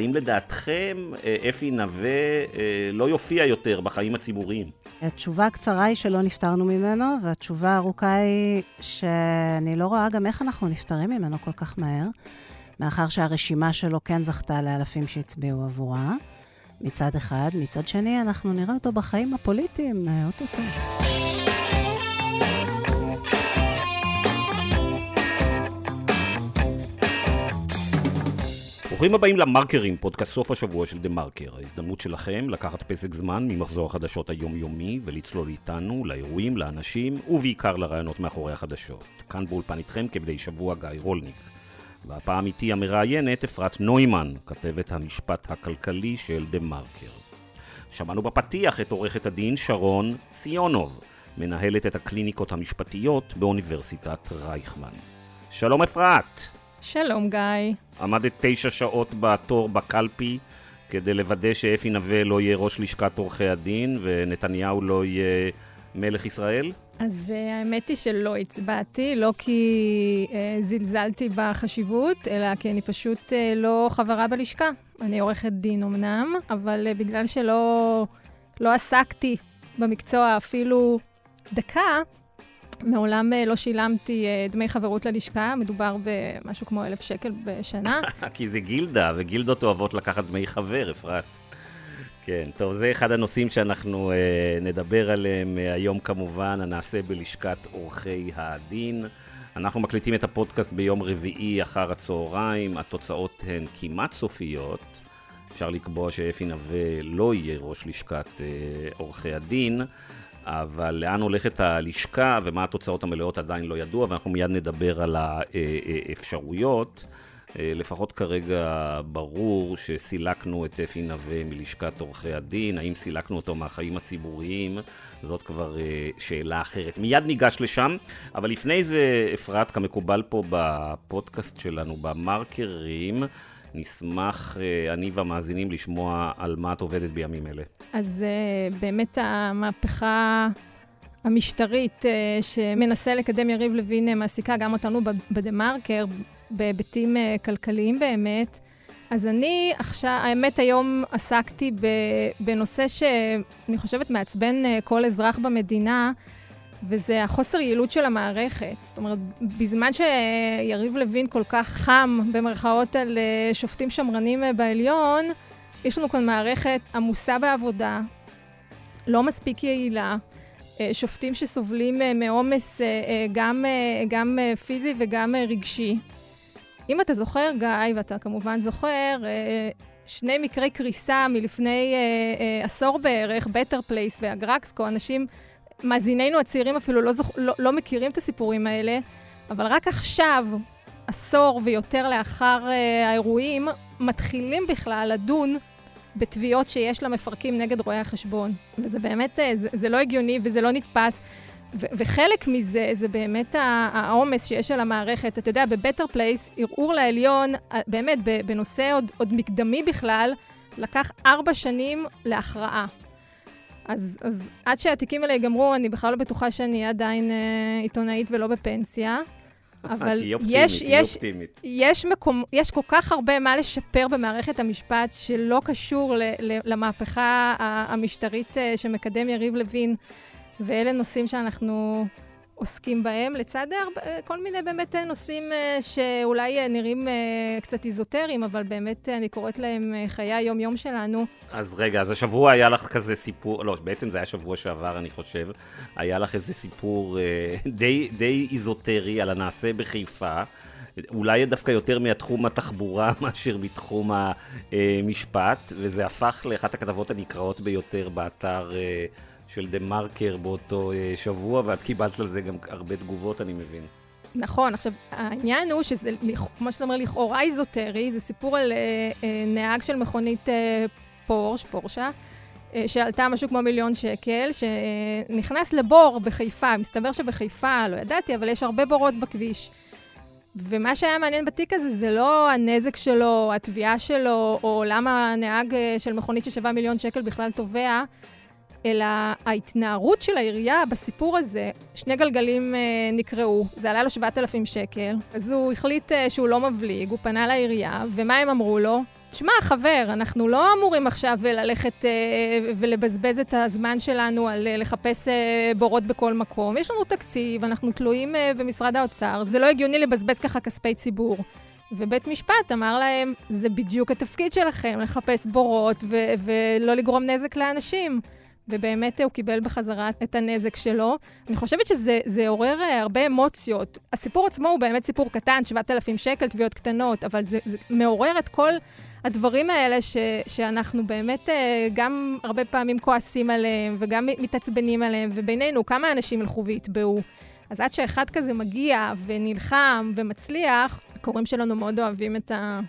האם לדעתכם אפי נווה לא יופיע יותר בחיים הציבוריים? התשובה הקצרה היא שלא נפטרנו ממנו, והתשובה הארוכה היא שאני לא רואה גם איך אנחנו נפטרים ממנו כל כך מהר, מאחר שהרשימה שלו כן זכתה לאלפים שהצביעו עבורה, מצד אחד. מצד שני, אנחנו נראה אותו בחיים הפוליטיים אוטוטו. ברוכים הבאים למרקרים, פודקאסט סוף השבוע של דה מרקר. ההזדמנות שלכם לקחת פסק זמן ממחזור החדשות היומיומי ולצלול איתנו לאירועים, לאנשים ובעיקר לרעיונות מאחורי החדשות. כאן באולפן איתכם כמדי שבוע גיא רולניק. והפעם איתי המראיינת אפרת נוימן, כתבת המשפט הכלכלי של דה מרקר. שמענו בפתיח את עורכת הדין שרון סיונוב, מנהלת את הקליניקות המשפטיות באוניברסיטת רייכמן. שלום אפרת. שלום, גיא. עמדת תשע שעות בתור בקלפי כדי לוודא שאפי נווה לא יהיה ראש לשכת עורכי הדין ונתניהו לא יהיה מלך ישראל? אז uh, האמת היא שלא הצבעתי, לא כי uh, זלזלתי בחשיבות, אלא כי אני פשוט uh, לא חברה בלשכה. אני עורכת דין אמנם, אבל uh, בגלל שלא לא עסקתי במקצוע אפילו דקה, מעולם אה, לא שילמתי אה, דמי חברות ללשכה, מדובר במשהו כמו אלף שקל בשנה. כי זה גילדה, וגילדות אוהבות לקחת דמי חבר, אפרת. כן, טוב, זה אחד הנושאים שאנחנו אה, נדבר עליהם אה, היום כמובן, הנעשה בלשכת עורכי הדין. אנחנו מקליטים את הפודקאסט ביום רביעי אחר הצהריים, התוצאות הן כמעט סופיות. אפשר לקבוע שאפי נווה לא יהיה ראש לשכת אה, עורכי הדין. אבל לאן הולכת הלשכה ומה התוצאות המלאות עדיין לא ידוע, ואנחנו מיד נדבר על האפשרויות. אה, לפחות כרגע ברור שסילקנו את אפי נווה מלשכת עורכי הדין, האם סילקנו אותו מהחיים הציבוריים, זאת כבר אה, שאלה אחרת. מיד ניגש לשם, אבל לפני זה, אפרת, כמקובל פה בפודקאסט שלנו, במרקרים, נשמח, אה, אני והמאזינים, לשמוע על מה את עובדת בימים אלה. אז uh, באמת המהפכה המשטרית uh, שמנסה לקדם יריב לוין מעסיקה גם אותנו בדה-מרקר, בהיבטים כלכליים באמת. אז אני עכשיו, האמת היום עסקתי בנושא שאני חושבת מעצבן כל אזרח במדינה, וזה החוסר יעילות של המערכת. זאת אומרת, בזמן שיריב לוין כל כך חם, במרכאות, על אה, שופטים שמרנים אה, בעליון, יש לנו כאן מערכת עמוסה בעבודה, לא מספיק יעילה, אה, שופטים שסובלים מעומס גם, גם פיזי וגם רגשי. אם אתה זוכר, גיא, ואתה כמובן זוכר, שני מקרי קריסה מלפני עשור בערך, בטר פלייס ואגרקסקו, אנשים... מאזינינו הצעירים אפילו לא, זוכ... לא, לא מכירים את הסיפורים האלה, אבל רק עכשיו, עשור ויותר לאחר uh, האירועים, מתחילים בכלל לדון בתביעות שיש למפרקים נגד רואי החשבון. וזה באמת, uh, זה, זה לא הגיוני וזה לא נתפס. ו- וחלק מזה זה באמת העומס שיש על המערכת. אתה יודע, בבטר פלייס, ערעור לעליון, אה, באמת, בנושא עוד, עוד מקדמי בכלל, לקח ארבע שנים להכרעה. אז, אז עד שהתיקים האלה ייגמרו, אני בכלל לא בטוחה שאני עדיין אה, עיתונאית ולא בפנסיה. אבל תהיי אופטימית, יש, תהיי יש, אופטימית. יש, מקום, יש כל כך הרבה מה לשפר במערכת המשפט שלא קשור ל, ל, למהפכה המשטרית אה, שמקדם יריב לוין, ואלה נושאים שאנחנו עוסקים בהם, לצד הרבה, כל מיני באמת נושאים אה, שאולי נראים אה, קצת איזוטריים, אבל באמת אני קוראת להם אה, חיי היום-יום שלנו. אז רגע, אז השבוע היה לך כזה סיפור, לא, בעצם זה היה שבוע שעבר, אני חושב, היה לך איזה סיפור די, די איזוטרי על הנעשה בחיפה. אולי דווקא יותר מתחום התחבורה מאשר מתחום המשפט, וזה הפך לאחת הכתבות הנקראות ביותר באתר של דה מרקר באותו אה, שבוע, ואת קיבלת על זה גם הרבה תגובות, אני מבין. נכון, עכשיו, העניין הוא שזה, כמו שאתה אומר, לכאורה איזוטרי, זה סיפור על אה, אה, נהג של מכונית פורש, פורשה, שעלתה משהו כמו מיליון שקל, שנכנס לבור בחיפה. מסתבר שבחיפה, לא ידעתי, אבל יש הרבה בורות בכביש. ומה שהיה מעניין בתיק הזה זה לא הנזק שלו, התביעה שלו, או למה הנהג של מכונית ששווה מיליון שקל בכלל תובע, אלא ההתנערות של העירייה בסיפור הזה, שני גלגלים אה, נקראו, זה עלה לו 7,000 שקל, אז הוא החליט אה, שהוא לא מבליג, הוא פנה לעירייה, ומה הם אמרו לו? תשמע, חבר, אנחנו לא אמורים עכשיו ללכת אה, ולבזבז את הזמן שלנו על אה, לחפש אה, בורות בכל מקום. יש לנו תקציב, אנחנו תלויים אה, במשרד האוצר, זה לא הגיוני לבזבז ככה כספי ציבור. ובית משפט אמר להם, זה בדיוק התפקיד שלכם, לחפש בורות ו- ולא לגרום נזק לאנשים. ובאמת הוא קיבל בחזרה את הנזק שלו. אני חושבת שזה עורר אה, הרבה אמוציות. הסיפור עצמו הוא באמת סיפור קטן, 7,000 שקל, תביעות קטנות, אבל זה, זה מעורר את כל הדברים האלה ש, שאנחנו באמת אה, גם הרבה פעמים כועסים עליהם וגם מתעצבנים עליהם, ובינינו, כמה אנשים ילכו ויתבעו. אז עד שאחד כזה מגיע ונלחם ומצליח, הקוראים שלנו מאוד אוהבים את, ה,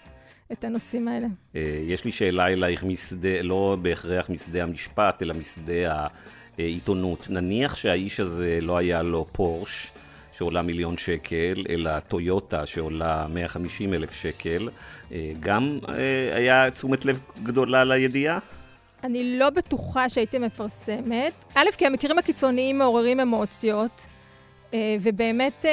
את הנושאים האלה. אה, יש לי שאלה אלייך משדה, לא בהכרח משדה המשפט, אלא משדה העיתונות. נניח שהאיש הזה לא היה לו פורש, שעולה מיליון שקל, אלא טויוטה שעולה 150 אלף שקל, אה, גם אה, היה תשומת לב גדולה לידיעה? אני לא בטוחה שהייתי מפרסמת. א', כי המקרים הקיצוניים מעוררים אמוציות. אה, ובאמת,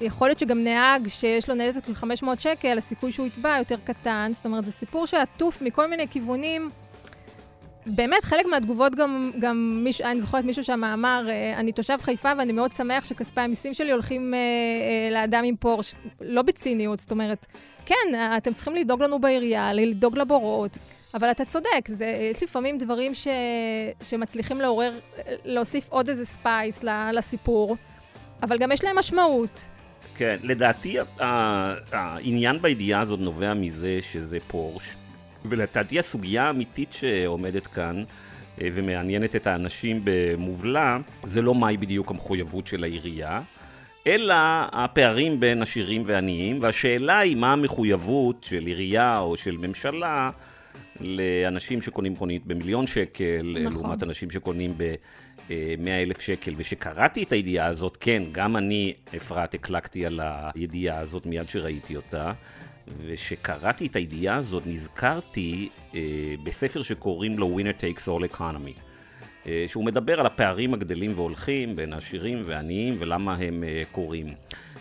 יכול להיות שגם נהג שיש לו נזק של 500 שקל, הסיכוי שהוא יתבע יותר קטן. זאת אומרת, זה סיפור שעטוף מכל מיני כיוונים. באמת, חלק מהתגובות גם, גם מישהו, אני זוכרת מישהו שם אמר, אה, אני תושב חיפה ואני מאוד שמח שכספי המיסים שלי הולכים אה, אה, לאדם עם פורש. לא בציניות, זאת אומרת, כן, אתם צריכים לדאוג לנו בעירייה, לדאוג לבורות, אבל אתה צודק, זה, יש לפעמים דברים ש, שמצליחים לעורר, להוסיף עוד איזה spice לסיפור, אבל גם יש להם משמעות. כן, לדעתי העניין בידיעה הזאת נובע מזה שזה פורש. ולדעתי הסוגיה האמיתית שעומדת כאן אה, ומעניינת את האנשים במובלע, זה לא מהי בדיוק המחויבות של העירייה, אלא הפערים בין עשירים ועניים, והשאלה היא מה המחויבות של עירייה או של ממשלה לאנשים שקונים מכונית במיליון שקל, נכון. לעומת אנשים שקונים ב... 100 אלף שקל, ושקראתי את הידיעה הזאת, כן, גם אני, אפרת, הקלקתי על הידיעה הזאת מיד שראיתי אותה, וכשקראתי את הידיעה הזאת נזכרתי אה, בספר שקוראים לו Winner Takes All Economy, אה, שהוא מדבר על הפערים הגדלים והולכים בין עשירים ועניים ולמה הם אה, קורים.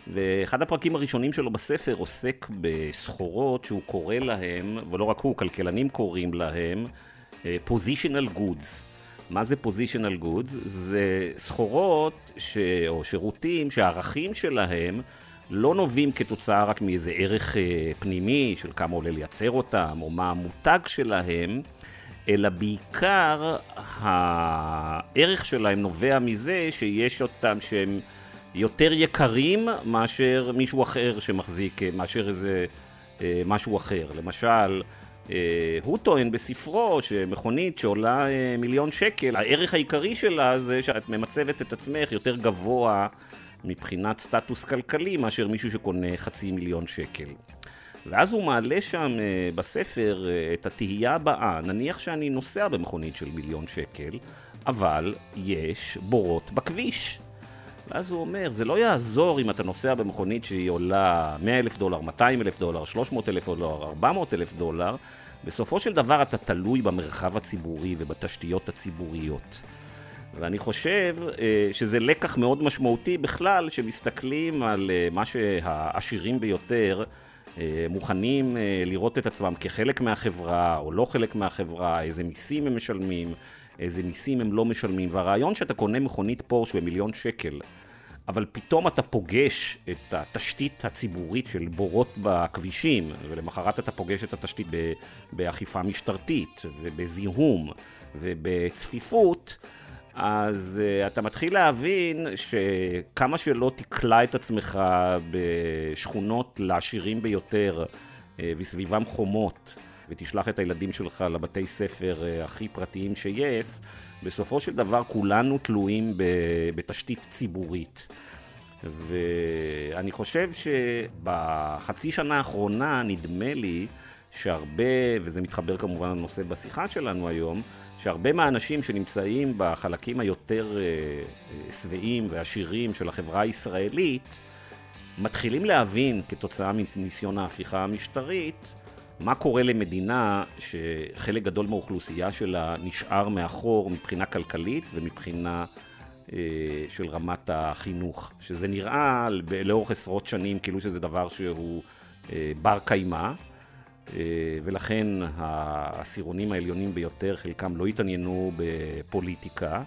ואחד הפרקים הראשונים שלו בספר עוסק בסחורות שהוא קורא להם, ולא רק הוא, כלכלנים קוראים להם, אה, positional goods. מה זה positional goods? זה סחורות ש... או שירותים שהערכים שלהם לא נובעים כתוצאה רק מאיזה ערך אה, פנימי של כמה עולה לייצר אותם, או מה המותג שלהם, אלא בעיקר הערך שלהם נובע מזה שיש אותם שהם יותר יקרים מאשר מישהו אחר שמחזיק, אה, מאשר איזה אה, משהו אחר. למשל, הוא טוען בספרו שמכונית שעולה מיליון שקל, הערך העיקרי שלה זה שאת ממצבת את עצמך יותר גבוה מבחינת סטטוס כלכלי מאשר מישהו שקונה חצי מיליון שקל. ואז הוא מעלה שם uh, בספר את התהייה הבאה, נניח שאני נוסע במכונית של מיליון שקל, אבל יש בורות בכביש. ואז הוא אומר, זה לא יעזור אם אתה נוסע במכונית שהיא עולה 100 אלף דולר, 200 אלף דולר, 300 אלף דולר, 400 אלף דולר, בסופו של דבר אתה תלוי במרחב הציבורי ובתשתיות הציבוריות. ואני חושב אה, שזה לקח מאוד משמעותי בכלל, שמסתכלים על אה, מה שהעשירים ביותר אה, מוכנים לראות את עצמם כחלק מהחברה או לא חלק מהחברה, איזה מיסים הם משלמים, איזה מיסים הם לא משלמים. והרעיון שאתה קונה מכונית פורש במיליון שקל, אבל פתאום אתה פוגש את התשתית הציבורית של בורות בכבישים, ולמחרת אתה פוגש את התשתית באכיפה משטרתית, ובזיהום, ובצפיפות, אז uh, אתה מתחיל להבין שכמה שלא תקלע את עצמך בשכונות לעשירים ביותר uh, וסביבם חומות, ותשלח את הילדים שלך לבתי ספר uh, הכי פרטיים שיש, בסופו של דבר כולנו תלויים בתשתית ציבורית. ואני חושב שבחצי שנה האחרונה נדמה לי שהרבה, וזה מתחבר כמובן לנושא בשיחה שלנו היום, שהרבה מהאנשים שנמצאים בחלקים היותר אה, אה, שבעים ועשירים של החברה הישראלית, מתחילים להבין כתוצאה מניסיון ההפיכה המשטרית, מה קורה למדינה שחלק גדול מהאוכלוסייה שלה נשאר מאחור מבחינה כלכלית ומבחינה אה, של רמת החינוך, שזה נראה לאורך עשרות שנים כאילו שזה דבר שהוא בר קיימא. ולכן העשירונים העליונים ביותר, חלקם לא התעניינו בפוליטיקה.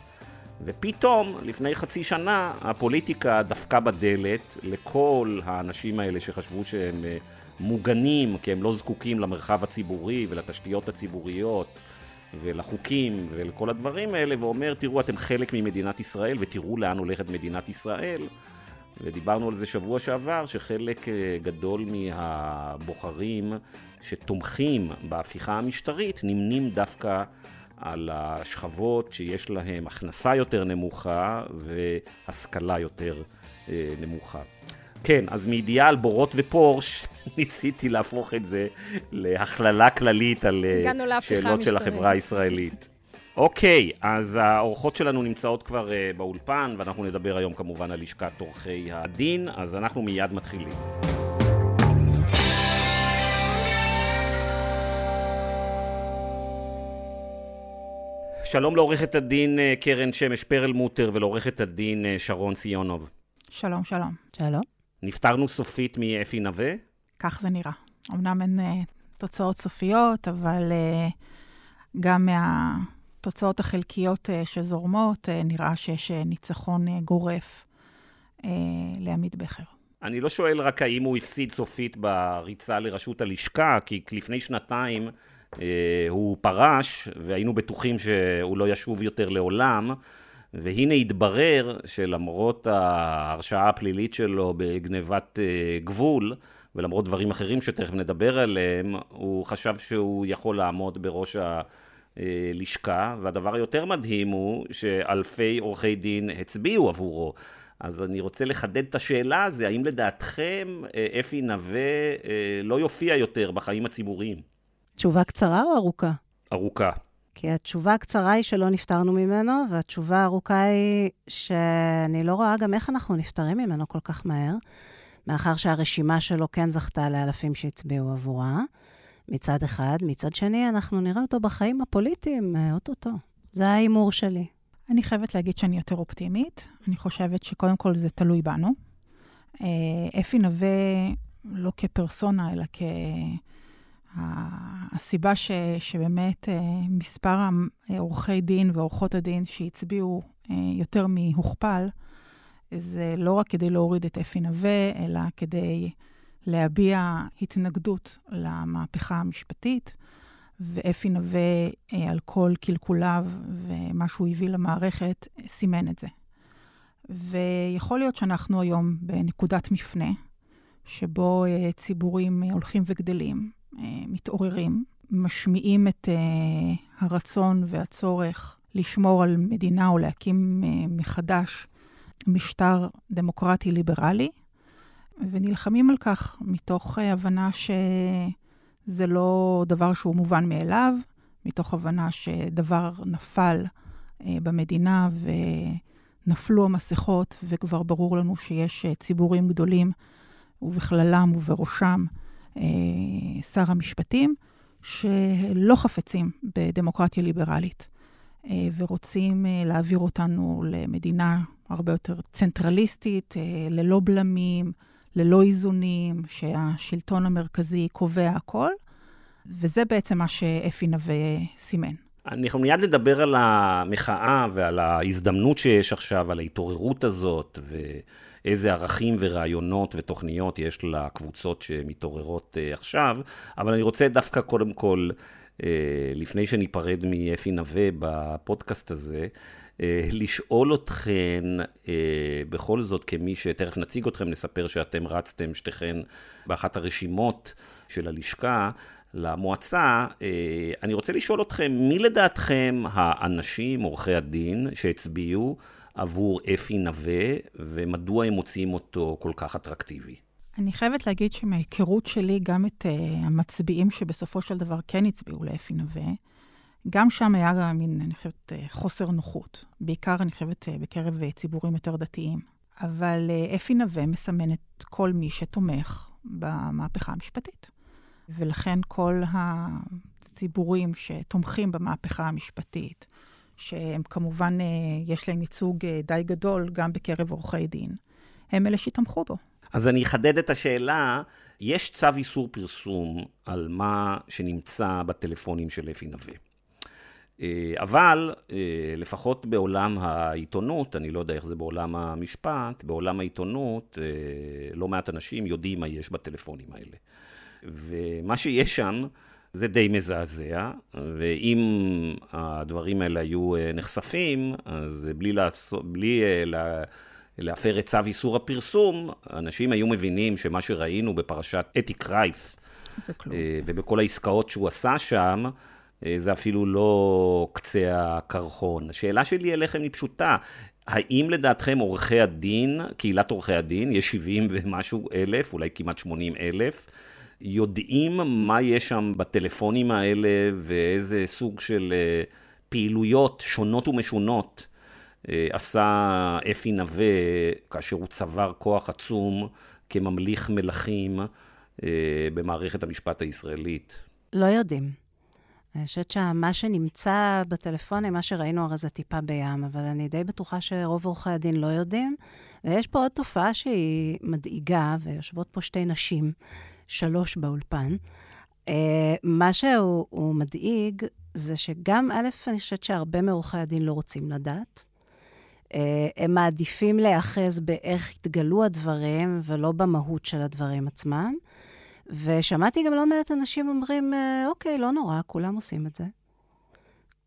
ופתאום, לפני חצי שנה, הפוליטיקה דפקה בדלת לכל האנשים האלה שחשבו שהם אה, מוגנים, כי הם לא זקוקים למרחב הציבורי ולתשתיות הציבוריות ולחוקים ולכל הדברים האלה, ואומר, תראו, אתם חלק ממדינת ישראל ותראו לאן הולכת מדינת ישראל. ודיברנו על זה שבוע שעבר, שחלק אה, גדול מהבוחרים שתומכים בהפיכה המשטרית נמנים דווקא על השכבות שיש להן הכנסה יותר נמוכה והשכלה יותר אה, נמוכה. כן, אז מאידיאל בורות ופורש, ניסיתי להפוך את זה להכללה כללית על אה, שאלות של החברה הישראלית. אוקיי, אז האורחות שלנו נמצאות כבר uh, באולפן, ואנחנו נדבר היום כמובן על לשכת עורכי הדין, אז אנחנו מיד מתחילים. שלום לעורכת הדין אה, קרן שמש פרלמוטר ולעורכת הדין שרון סיונוב. שלום, שלום. שלום. נפטרנו סופית מאפי נווה? כך זה נראה. אמנם אין uh, תוצאות סופיות, אבל uh, גם מהתוצאות החלקיות uh, שזורמות, uh, נראה שיש uh, ניצחון uh, גורף uh, לעמית בכר. אני לא שואל רק האם הוא הפסיד סופית בריצה לראשות הלשכה, כי לפני שנתיים אה, הוא פרש, והיינו בטוחים שהוא לא ישוב יותר לעולם, והנה התברר שלמרות ההרשעה הפלילית שלו בגנבת אה, גבול, ולמרות דברים אחרים שתכף נדבר עליהם, הוא חשב שהוא יכול לעמוד בראש הלשכה, והדבר היותר מדהים הוא שאלפי עורכי דין הצביעו עבורו. אז אני רוצה לחדד את השאלה הזו, האם לדעתכם אה, אפי נווה לא יופיע יותר בחיים הציבוריים? תשובה קצרה או ארוכה? ארוכה. כי התשובה הקצרה היא שלא נפטרנו ממנו, והתשובה הארוכה היא שאני לא רואה גם איך אנחנו נפטרים ממנו כל כך מהר, מאחר שהרשימה שלו כן זכתה לאלפים שהצביעו עבורה, מצד אחד. מצד שני, אנחנו נראה אותו בחיים הפוליטיים אה, אוטוטו. זה ההימור שלי. אני חייבת להגיד שאני יותר אופטימית. אני חושבת שקודם כל זה תלוי בנו. אה, אפי נווה, לא כפרסונה, אלא כ... הסיבה ש, שבאמת אה, מספר עורכי דין ועורכות הדין שהצביעו אה, יותר מהוכפל, זה לא רק כדי להוריד את אפי נווה, אלא כדי להביע התנגדות למהפכה המשפטית. ואפי נווה, אה, על כל קלקוליו ומה שהוא הביא למערכת, סימן את זה. ויכול להיות שאנחנו היום בנקודת מפנה, שבו ציבורים הולכים וגדלים, אה, מתעוררים, משמיעים את אה, הרצון והצורך לשמור על מדינה או להקים אה, מחדש משטר דמוקרטי ליברלי, ונלחמים על כך מתוך הבנה שזה לא דבר שהוא מובן מאליו, מתוך הבנה שדבר נפל במדינה ונפלו המסכות, וכבר ברור לנו שיש ציבורים גדולים, ובכללם ובראשם אה, שר המשפטים, שלא חפצים בדמוקרטיה ליברלית, אה, ורוצים אה, להעביר אותנו למדינה הרבה יותר צנטרליסטית, ללא בלמים, ללא איזונים, שהשלטון המרכזי קובע הכל, וזה בעצם מה שאפי נווה סימן. אנחנו מיד נדבר על המחאה ועל ההזדמנות שיש עכשיו, על ההתעוררות הזאת, ו... איזה ערכים ורעיונות ותוכניות יש לקבוצות שמתעוררות uh, עכשיו, אבל אני רוצה דווקא קודם כל, uh, לפני שניפרד מאפי נווה בפודקאסט הזה, uh, לשאול אתכן, בכל זאת, כמי שתכף נציג אתכם, נספר שאתם רצתם שתיכן באחת הרשימות של הלשכה, למועצה, אני רוצה לשאול אתכם, מי לדעתכם האנשים, עורכי הדין, שהצביעו עבור אפי נווה, ומדוע הם מוצאים אותו כל כך אטרקטיבי? אני חייבת להגיד שמההיכרות שלי, גם את uh, המצביעים שבסופו של דבר כן הצביעו לאפי נווה, גם שם היה גם מין, אני חושבת, uh, חוסר נוחות. בעיקר, אני חושבת, uh, בקרב ציבורים יותר דתיים. אבל אפי נווה מסמן את כל מי שתומך במהפכה המשפטית. ולכן כל הציבורים שתומכים במהפכה המשפטית, שהם כמובן, אה, יש להם ייצוג אה, די גדול גם בקרב עורכי דין, הם אלה שתמכו בו. אז אני אחדד את השאלה. יש צו איסור פרסום על מה שנמצא בטלפונים של אפי נווה. אה, אבל לפחות בעולם העיתונות, אני לא יודע איך זה בעולם המשפט, בעולם העיתונות לא מעט אנשים יודעים מה יש בטלפונים האלה. ומה שיש שם זה די מזעזע, ואם הדברים האלה היו נחשפים, אז בלי, לעשות, בלי לה, להפר את צו איסור הפרסום, אנשים היו מבינים שמה שראינו בפרשת אתי קרייף, ובכל העסקאות שהוא עשה שם, אה, זה אפילו לא קצה הקרחון. השאלה שלי אליכם היא פשוטה. האם לדעתכם עורכי הדין, קהילת עורכי הדין, יש 70 ומשהו אלף, אולי כמעט 80 אלף, יודעים מה יש שם בטלפונים האלה ואיזה סוג של אה, פעילויות שונות ומשונות אה, עשה אפי נווה כאשר הוא צבר כוח עצום כממליך מלכים במערכת המשפט הישראלית? לא יודעים. אני חושבת שמה שנמצא בטלפונים, מה שראינו הרי זה טיפה בים, אבל אני די בטוחה שרוב עורכי הדין לא יודעים. ויש פה עוד תופעה שהיא מדאיגה, ויושבות פה שתי נשים, שלוש באולפן. Uh, מה שהוא מדאיג זה שגם, א', אני חושבת שהרבה מעורכי הדין לא רוצים לדעת. Uh, הם מעדיפים להיאחז באיך התגלו הדברים, ולא במהות של הדברים עצמם. ושמעתי גם לא מעט אנשים אומרים, אה, אוקיי, לא נורא, כולם עושים את זה.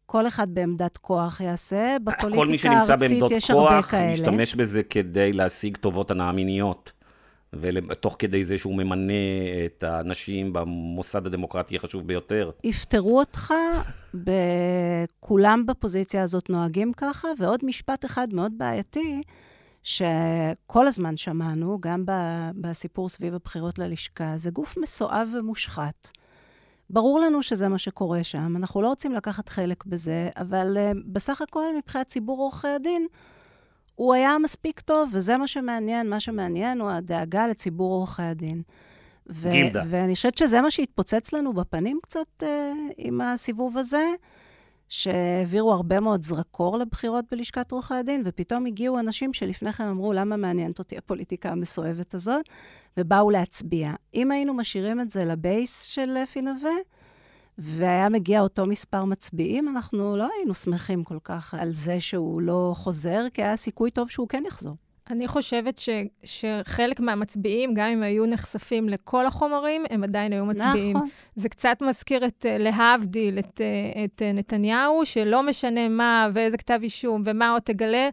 כל אחד בעמדת כוח יעשה, בפוליטיקה הארצית יש הרבה כאלה. כל מי שנמצא בעמדות כוח משתמש בזה כדי להשיג טובות הנאה מיניות. ותוך כדי זה שהוא ממנה את האנשים במוסד הדמוקרטי החשוב ביותר. יפטרו אותך, כולם בפוזיציה הזאת נוהגים ככה, ועוד משפט אחד מאוד בעייתי, שכל הזמן שמענו, גם בסיפור סביב הבחירות ללשכה, זה גוף מסואב ומושחת. ברור לנו שזה מה שקורה שם, אנחנו לא רוצים לקחת חלק בזה, אבל uh, בסך הכל, מבחינת ציבור עורכי הדין, הוא היה מספיק טוב, וזה מה שמעניין. מה שמעניין הוא הדאגה לציבור עורכי הדין. ו- גילדה. ואני חושבת שזה מה שהתפוצץ לנו בפנים קצת uh, עם הסיבוב הזה. שהעבירו הרבה מאוד זרקור לבחירות בלשכת עורכי הדין, ופתאום הגיעו אנשים שלפני כן אמרו, למה מעניינת אותי הפוליטיקה המסואבת הזאת, ובאו להצביע. אם היינו משאירים את זה לבייס של אפי נווה, והיה מגיע אותו מספר מצביעים, אנחנו לא היינו שמחים כל כך על זה שהוא לא חוזר, כי היה סיכוי טוב שהוא כן יחזור. אני חושבת ש, שחלק מהמצביעים, גם אם היו נחשפים לכל החומרים, הם עדיין היו מצביעים. נכון. זה קצת מזכיר את, אה, להבדיל, את, אה, את אה, נתניהו, שלא משנה מה ואיזה כתב אישום ומה עוד תגלה,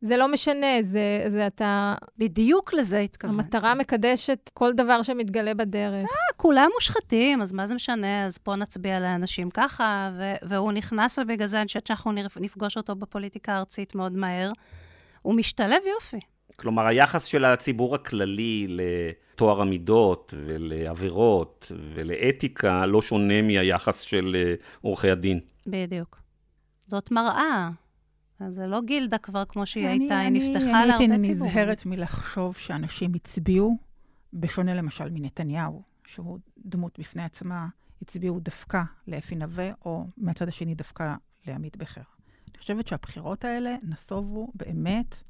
זה לא משנה, זה, זה אתה... בדיוק לזה התכוונתי. המטרה מקדשת כל דבר שמתגלה בדרך. אה, כולם מושחתים, אז מה זה משנה? אז פה נצביע לאנשים ככה, והוא נכנס, ובגלל זה אני חושבת שאנחנו נפגוש אותו בפוליטיקה הארצית מאוד מהר. הוא משתלב יופי. כלומר, היחס של הציבור הכללי לטוהר המידות ולעבירות ולאתיקה לא שונה מהיחס של אה, עורכי הדין. בדיוק. זאת מראה. זה לא גילדה כבר כמו שהיא אני, הייתה, אני, היא נפתחה להרבה ציבורים. אני הייתי נזהרת מלחשוב שאנשים הצביעו, בשונה למשל מנתניהו, שהוא דמות בפני עצמה, הצביעו דווקא לאפי נווה, או מהצד השני דווקא לעמית בכר. אני חושבת שהבחירות האלה נסובו באמת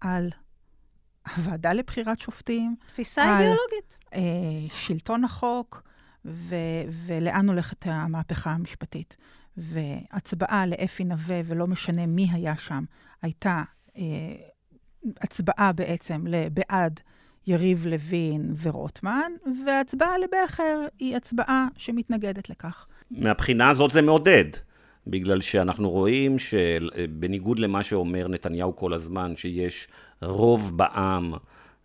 על הוועדה לבחירת שופטים. תפיסה על, אידיאולוגית. אה, שלטון החוק, ו, ולאן הולכת המהפכה המשפטית. והצבעה לאפי נווה, ולא משנה מי היה שם, הייתה אה, הצבעה בעצם לבעד יריב לוין ורוטמן, והצבעה לבכר היא הצבעה שמתנגדת לכך. מהבחינה הזאת זה מעודד. בגלל שאנחנו רואים שבניגוד למה שאומר נתניהו כל הזמן, שיש רוב בעם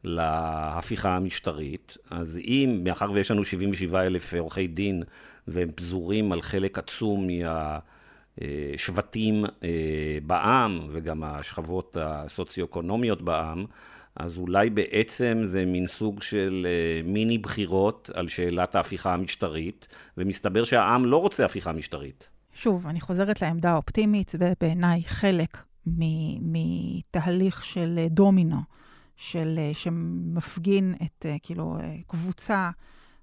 להפיכה המשטרית, אז אם, מאחר ויש לנו 77 אלף עורכי דין, והם פזורים על חלק עצום מהשבטים אה, בעם, וגם השכבות הסוציו-אקונומיות בעם, אז אולי בעצם זה מין סוג של אה, מיני בחירות על שאלת ההפיכה המשטרית, ומסתבר שהעם לא רוצה הפיכה משטרית. שוב, אני חוזרת לעמדה האופטימית, זה בעיניי חלק מתהליך של דומינו, של, אה, שמפגין את, כאילו, קבוצה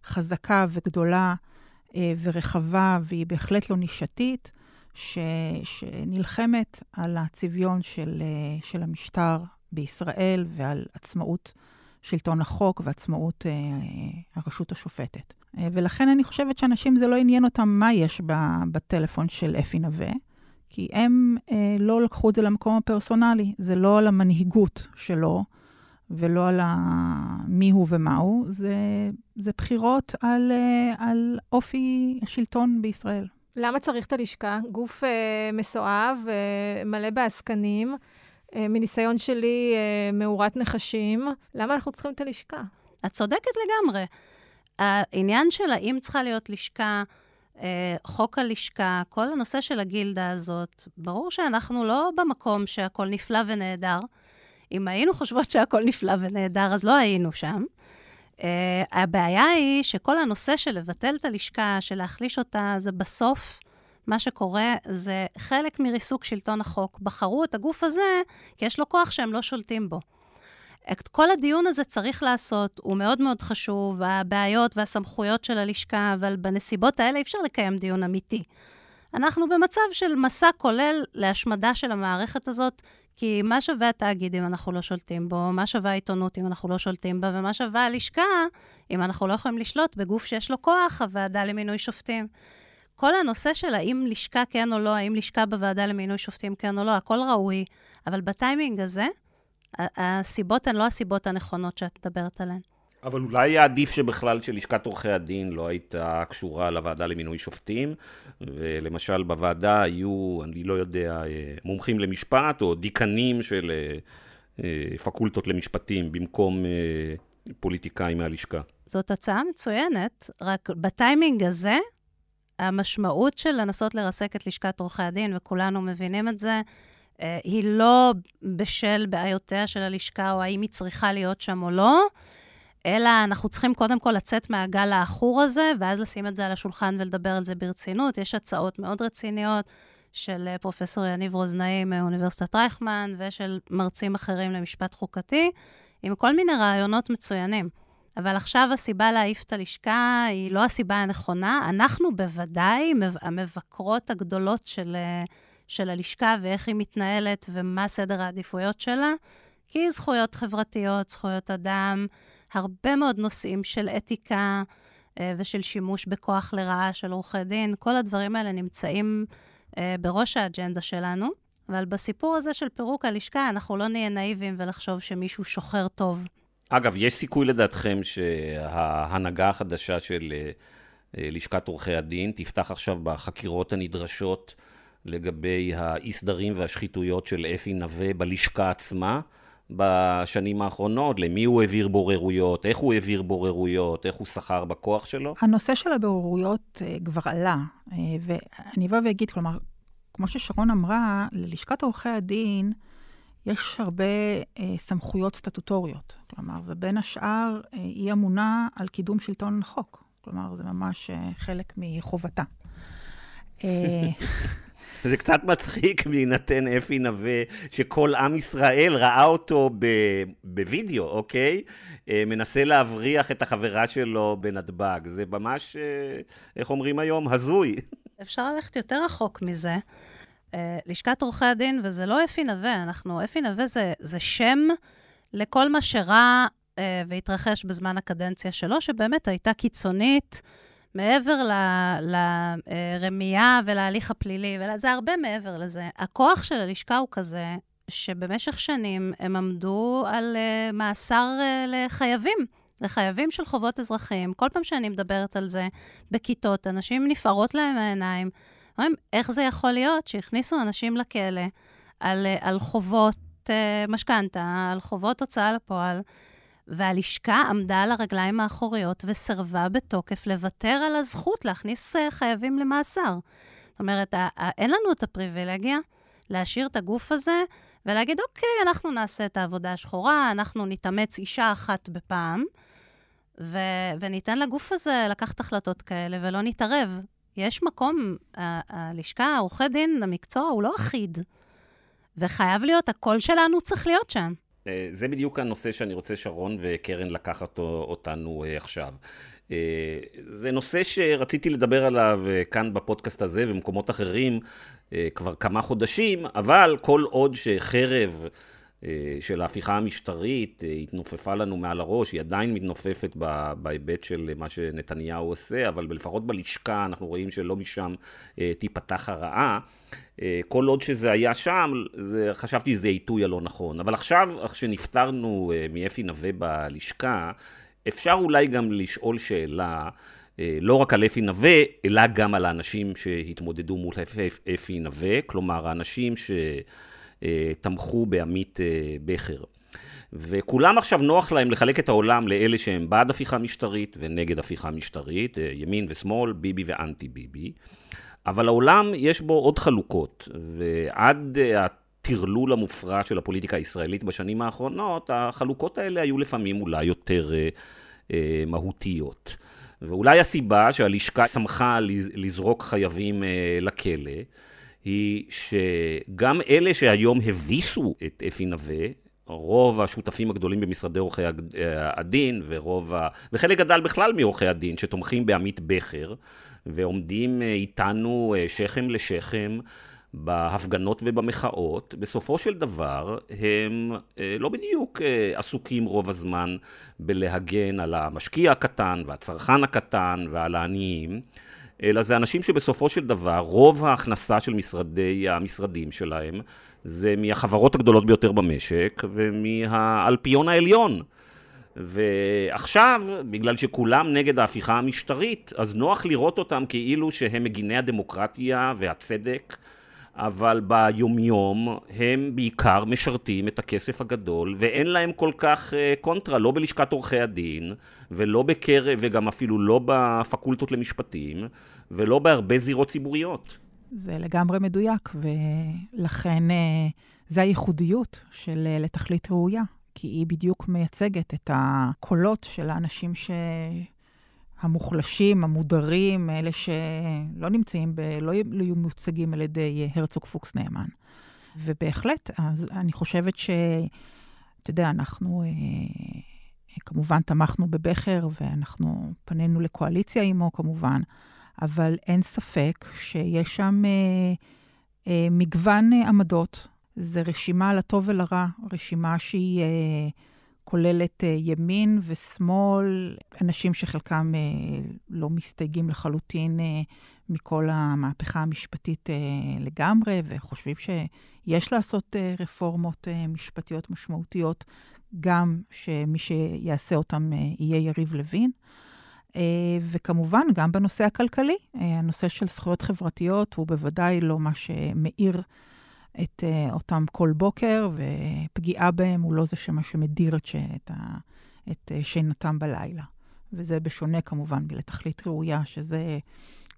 חזקה וגדולה ורחבה, והיא בהחלט לא נישתית, ש, שנלחמת על הצביון של, של המשטר בישראל ועל עצמאות שלטון החוק ועצמאות אה, הרשות השופטת. אה, ולכן אני חושבת שאנשים, זה לא עניין אותם מה יש בטלפון של אפי נווה, כי הם אה, לא לקחו את זה למקום הפרסונלי, זה לא על המנהיגות שלו. ולא על מי הוא ומה הוא, זה, זה בחירות על, על אופי השלטון בישראל. למה צריך את הלשכה? גוף אה, מסואב, אה, מלא בעסקנים, אה, מניסיון שלי, אה, מאורת נחשים. למה אנחנו צריכים את הלשכה? את צודקת לגמרי. העניין של האם צריכה להיות לשכה, אה, חוק הלשכה, כל הנושא של הגילדה הזאת, ברור שאנחנו לא במקום שהכול נפלא ונהדר. אם היינו חושבות שהכול נפלא ונהדר, אז לא היינו שם. Uh, הבעיה היא שכל הנושא של לבטל את הלשכה, של להחליש אותה, זה בסוף, מה שקורה זה חלק מריסוק שלטון החוק. בחרו את הגוף הזה כי יש לו כוח שהם לא שולטים בו. את כל הדיון הזה צריך לעשות, הוא מאוד מאוד חשוב, הבעיות והסמכויות של הלשכה, אבל בנסיבות האלה אי אפשר לקיים דיון אמיתי. אנחנו במצב של מסע כולל להשמדה של המערכת הזאת, כי מה שווה התאגיד אם אנחנו לא שולטים בו, מה שווה העיתונות אם אנחנו לא שולטים בה, ומה שווה הלשכה אם אנחנו לא יכולים לשלוט בגוף שיש לו כוח, הוועדה למינוי שופטים. כל הנושא של האם לשכה כן או לא, האם לשכה בוועדה למינוי שופטים כן או לא, הכל ראוי, אבל בטיימינג הזה, הסיבות הן לא הסיבות הנכונות שאת מדברת עליהן. אבל אולי היה עדיף שבכלל שלשכת עורכי הדין לא הייתה קשורה לוועדה למינוי שופטים, ולמשל בוועדה היו, אני לא יודע, אה, מומחים למשפט או דיקנים של אה, אה, פקולטות למשפטים במקום פוליטיקאים מהלשכה. זאת הצעה מצוינת, רק בטיימינג הזה, המשמעות של לנסות לרסק את לשכת עורכי הדין, וכולנו מבינים את זה, היא לא בשל בעיותיה של הלשכה, או האם היא צריכה להיות שם או לא, אלא אנחנו צריכים קודם כל לצאת מהגל העכור הזה, ואז לשים את זה על השולחן ולדבר על זה ברצינות. יש הצעות מאוד רציניות של אה, פרופ' יניב רוזנאי מאוניברסיטת רייכמן, ושל מרצים אחרים למשפט חוקתי, עם כל מיני רעיונות מצוינים. אבל עכשיו הסיבה להעיף את הלשכה היא לא הסיבה הנכונה. אנחנו בוודאי המבקרות הגדולות של, אה, של הלשכה ואיך היא מתנהלת ומה סדר העדיפויות שלה, כי זכויות חברתיות, זכויות אדם, הרבה מאוד נושאים של אתיקה אה, ושל שימוש בכוח לרעה של עורכי דין, כל הדברים האלה נמצאים אה, בראש האג'נדה שלנו. אבל בסיפור הזה של פירוק הלשכה, אנחנו לא נהיה נאיבים ולחשוב שמישהו שוחר טוב. אגב, יש סיכוי לדעתכם שההנהגה החדשה של אה, לשכת עורכי הדין תפתח עכשיו בחקירות הנדרשות לגבי האי-סדרים והשחיתויות של אפי נווה בלשכה עצמה? בשנים האחרונות, למי הוא העביר בוררויות, איך הוא העביר בוררויות, איך הוא שכר בכוח שלו? הנושא של הבוררויות uh, כבר עלה, uh, ואני אבוא ואגיד, כלומר, כמו ששרון אמרה, ללשכת עורכי הדין יש הרבה uh, סמכויות סטטוטוריות, כלומר, ובין השאר uh, היא אמונה על קידום שלטון החוק. כלומר, זה ממש uh, חלק מחובתה. זה קצת מצחיק בהינתן אפי נווה, שכל עם ישראל ראה אותו בווידאו, אוקיי? אה, מנסה להבריח את החברה שלו בנתב"ג. זה ממש, אה, איך אומרים היום? הזוי. אפשר ללכת יותר רחוק מזה. אה, לשכת עורכי הדין, וזה לא אפי נווה, אנחנו, אפי נווה זה, זה שם לכל מה שרע והתרחש בזמן הקדנציה שלו, שבאמת הייתה קיצונית. מעבר לרמייה ולהליך הפלילי, זה הרבה מעבר לזה. הכוח של הלשכה הוא כזה, שבמשך שנים הם עמדו על uh, מאסר uh, לחייבים, לחייבים של חובות אזרחיים. כל פעם שאני מדברת על זה בכיתות, אנשים נפערות להם העיניים. אומרים, איך זה יכול להיות שהכניסו אנשים לכלא על, על חובות משכנתה, על חובות הוצאה לפועל, והלשכה עמדה על הרגליים האחוריות וסירבה בתוקף לוותר על הזכות להכניס אה, חייבים למאסר. זאת אומרת, אין לנו את הפריבילגיה להשאיר את הגוף הזה ולהגיד, אוקיי, אנחנו נעשה את העבודה השחורה, אנחנו נתאמץ אישה אחת בפעם, ו- וניתן לגוף הזה לקחת החלטות כאלה ולא נתערב. יש מקום, הלשכה, עורכי דין, המקצוע הוא לא אחיד, וחייב להיות, הקול שלנו צריך להיות שם. אה, זה בדיוק הנושא שאני רוצה, שרון וקרן, לקחת אותנו אה, עכשיו. אה, זה נושא שרציתי לדבר עליו כאן בפודקאסט הזה ובמקומות אחרים כבר כמה חודשים, אבל כל עוד שחרב של ההפיכה המשטרית אה, התנופפה לנו מעל הראש, היא עדיין מתנופפת בהיבט של מה שנתניהו עושה, אבל לפחות בלשכה אנחנו רואים שלא משם אה, תיפתח הרעה. כל עוד שזה היה שם, זה, חשבתי שזה עיתוי הלא נכון. אבל עכשיו, כשנפטרנו מאפי נווה בלשכה, אפשר אולי גם לשאול שאלה, לא רק על אפי נווה, אלא גם על האנשים שהתמודדו מול אפי נווה, כלומר, האנשים ש... אה, תמכו בעמית אה, בכר. וכולם עכשיו נוח להם לחלק את העולם לאלה שהם בעד הפיכה משטרית ונגד הפיכה משטרית, אה, ימין ושמאל, ביבי ואנטי ביבי. אבל העולם יש בו עוד חלוקות, ועד הטרלול המופרע של הפוליטיקה הישראלית בשנים האחרונות, החלוקות האלה היו לפעמים אולי יותר אה, מהותיות. ואולי הסיבה שהלשכה שמחה לזרוק חייבים אה, לכלא, היא שגם אלה שהיום הביסו את אפי נווה, רוב השותפים הגדולים במשרדי עורכי הדין, ורוב ה... וחלק גדל בכלל מעורכי הדין שתומכים בעמית בכר, ועומדים אה, איתנו אה, שכם לשכם בהפגנות ובמחאות, בסופו של דבר הם אה, לא בדיוק עסוקים רוב הזמן בלהגן על המשקיע הקטן והצרכן הקטן ועל העניים. אלא זה אנשים שבסופו של דבר, רוב ההכנסה של משרדי המשרדים שלהם זה מהחברות הגדולות ביותר במשק ומהאלפיון העליון. ועכשיו, בגלל שכולם נגד ההפיכה המשטרית, אז נוח לראות אותם כאילו שהם מגיני הדמוקרטיה והצדק אבל ביומיום הם בעיקר משרתים את הכסף הגדול, ואין להם כל כך אה, קונטרה, לא בלשכת עורכי הדין, ולא בקרב, וגם אפילו לא בפקולטות למשפטים, ולא בהרבה זירות ציבוריות. זה לגמרי מדויק, ולכן אה, זה הייחודיות של אה, לתכלית ראויה, כי היא בדיוק מייצגת את הקולות של האנשים ש... המוחלשים, המודרים, אלה שלא נמצאים, ב, לא יהיו מיוצגים על ידי הרצוג פוקס נאמן. ובהחלט, אז אני חושבת ש... אתה יודע, אנחנו אה, כמובן תמכנו בבכר, ואנחנו פנינו לקואליציה עמו כמובן, אבל אין ספק שיש שם אה, אה, מגוון עמדות. זו רשימה לטוב ולרע, רשימה שהיא... כוללת אה, ימין ושמאל, אנשים שחלקם אה, לא מסתייגים לחלוטין אה, מכל המהפכה המשפטית לגמרי, וחושבים שיש לעשות רפורמות משפטיות משמעותיות, גם שמי שיעשה אותם יהיה יריב לוין. וכמובן, גם בנושא הכלכלי, הנושא של זכויות חברתיות הוא בוודאי לא מה שמאיר את uh, אותם כל בוקר, ופגיעה בהם הוא לא זה שמה שמדיר את, ש... את, ה... את uh, שינתם בלילה. וזה בשונה כמובן מלתכלית ראויה, שזה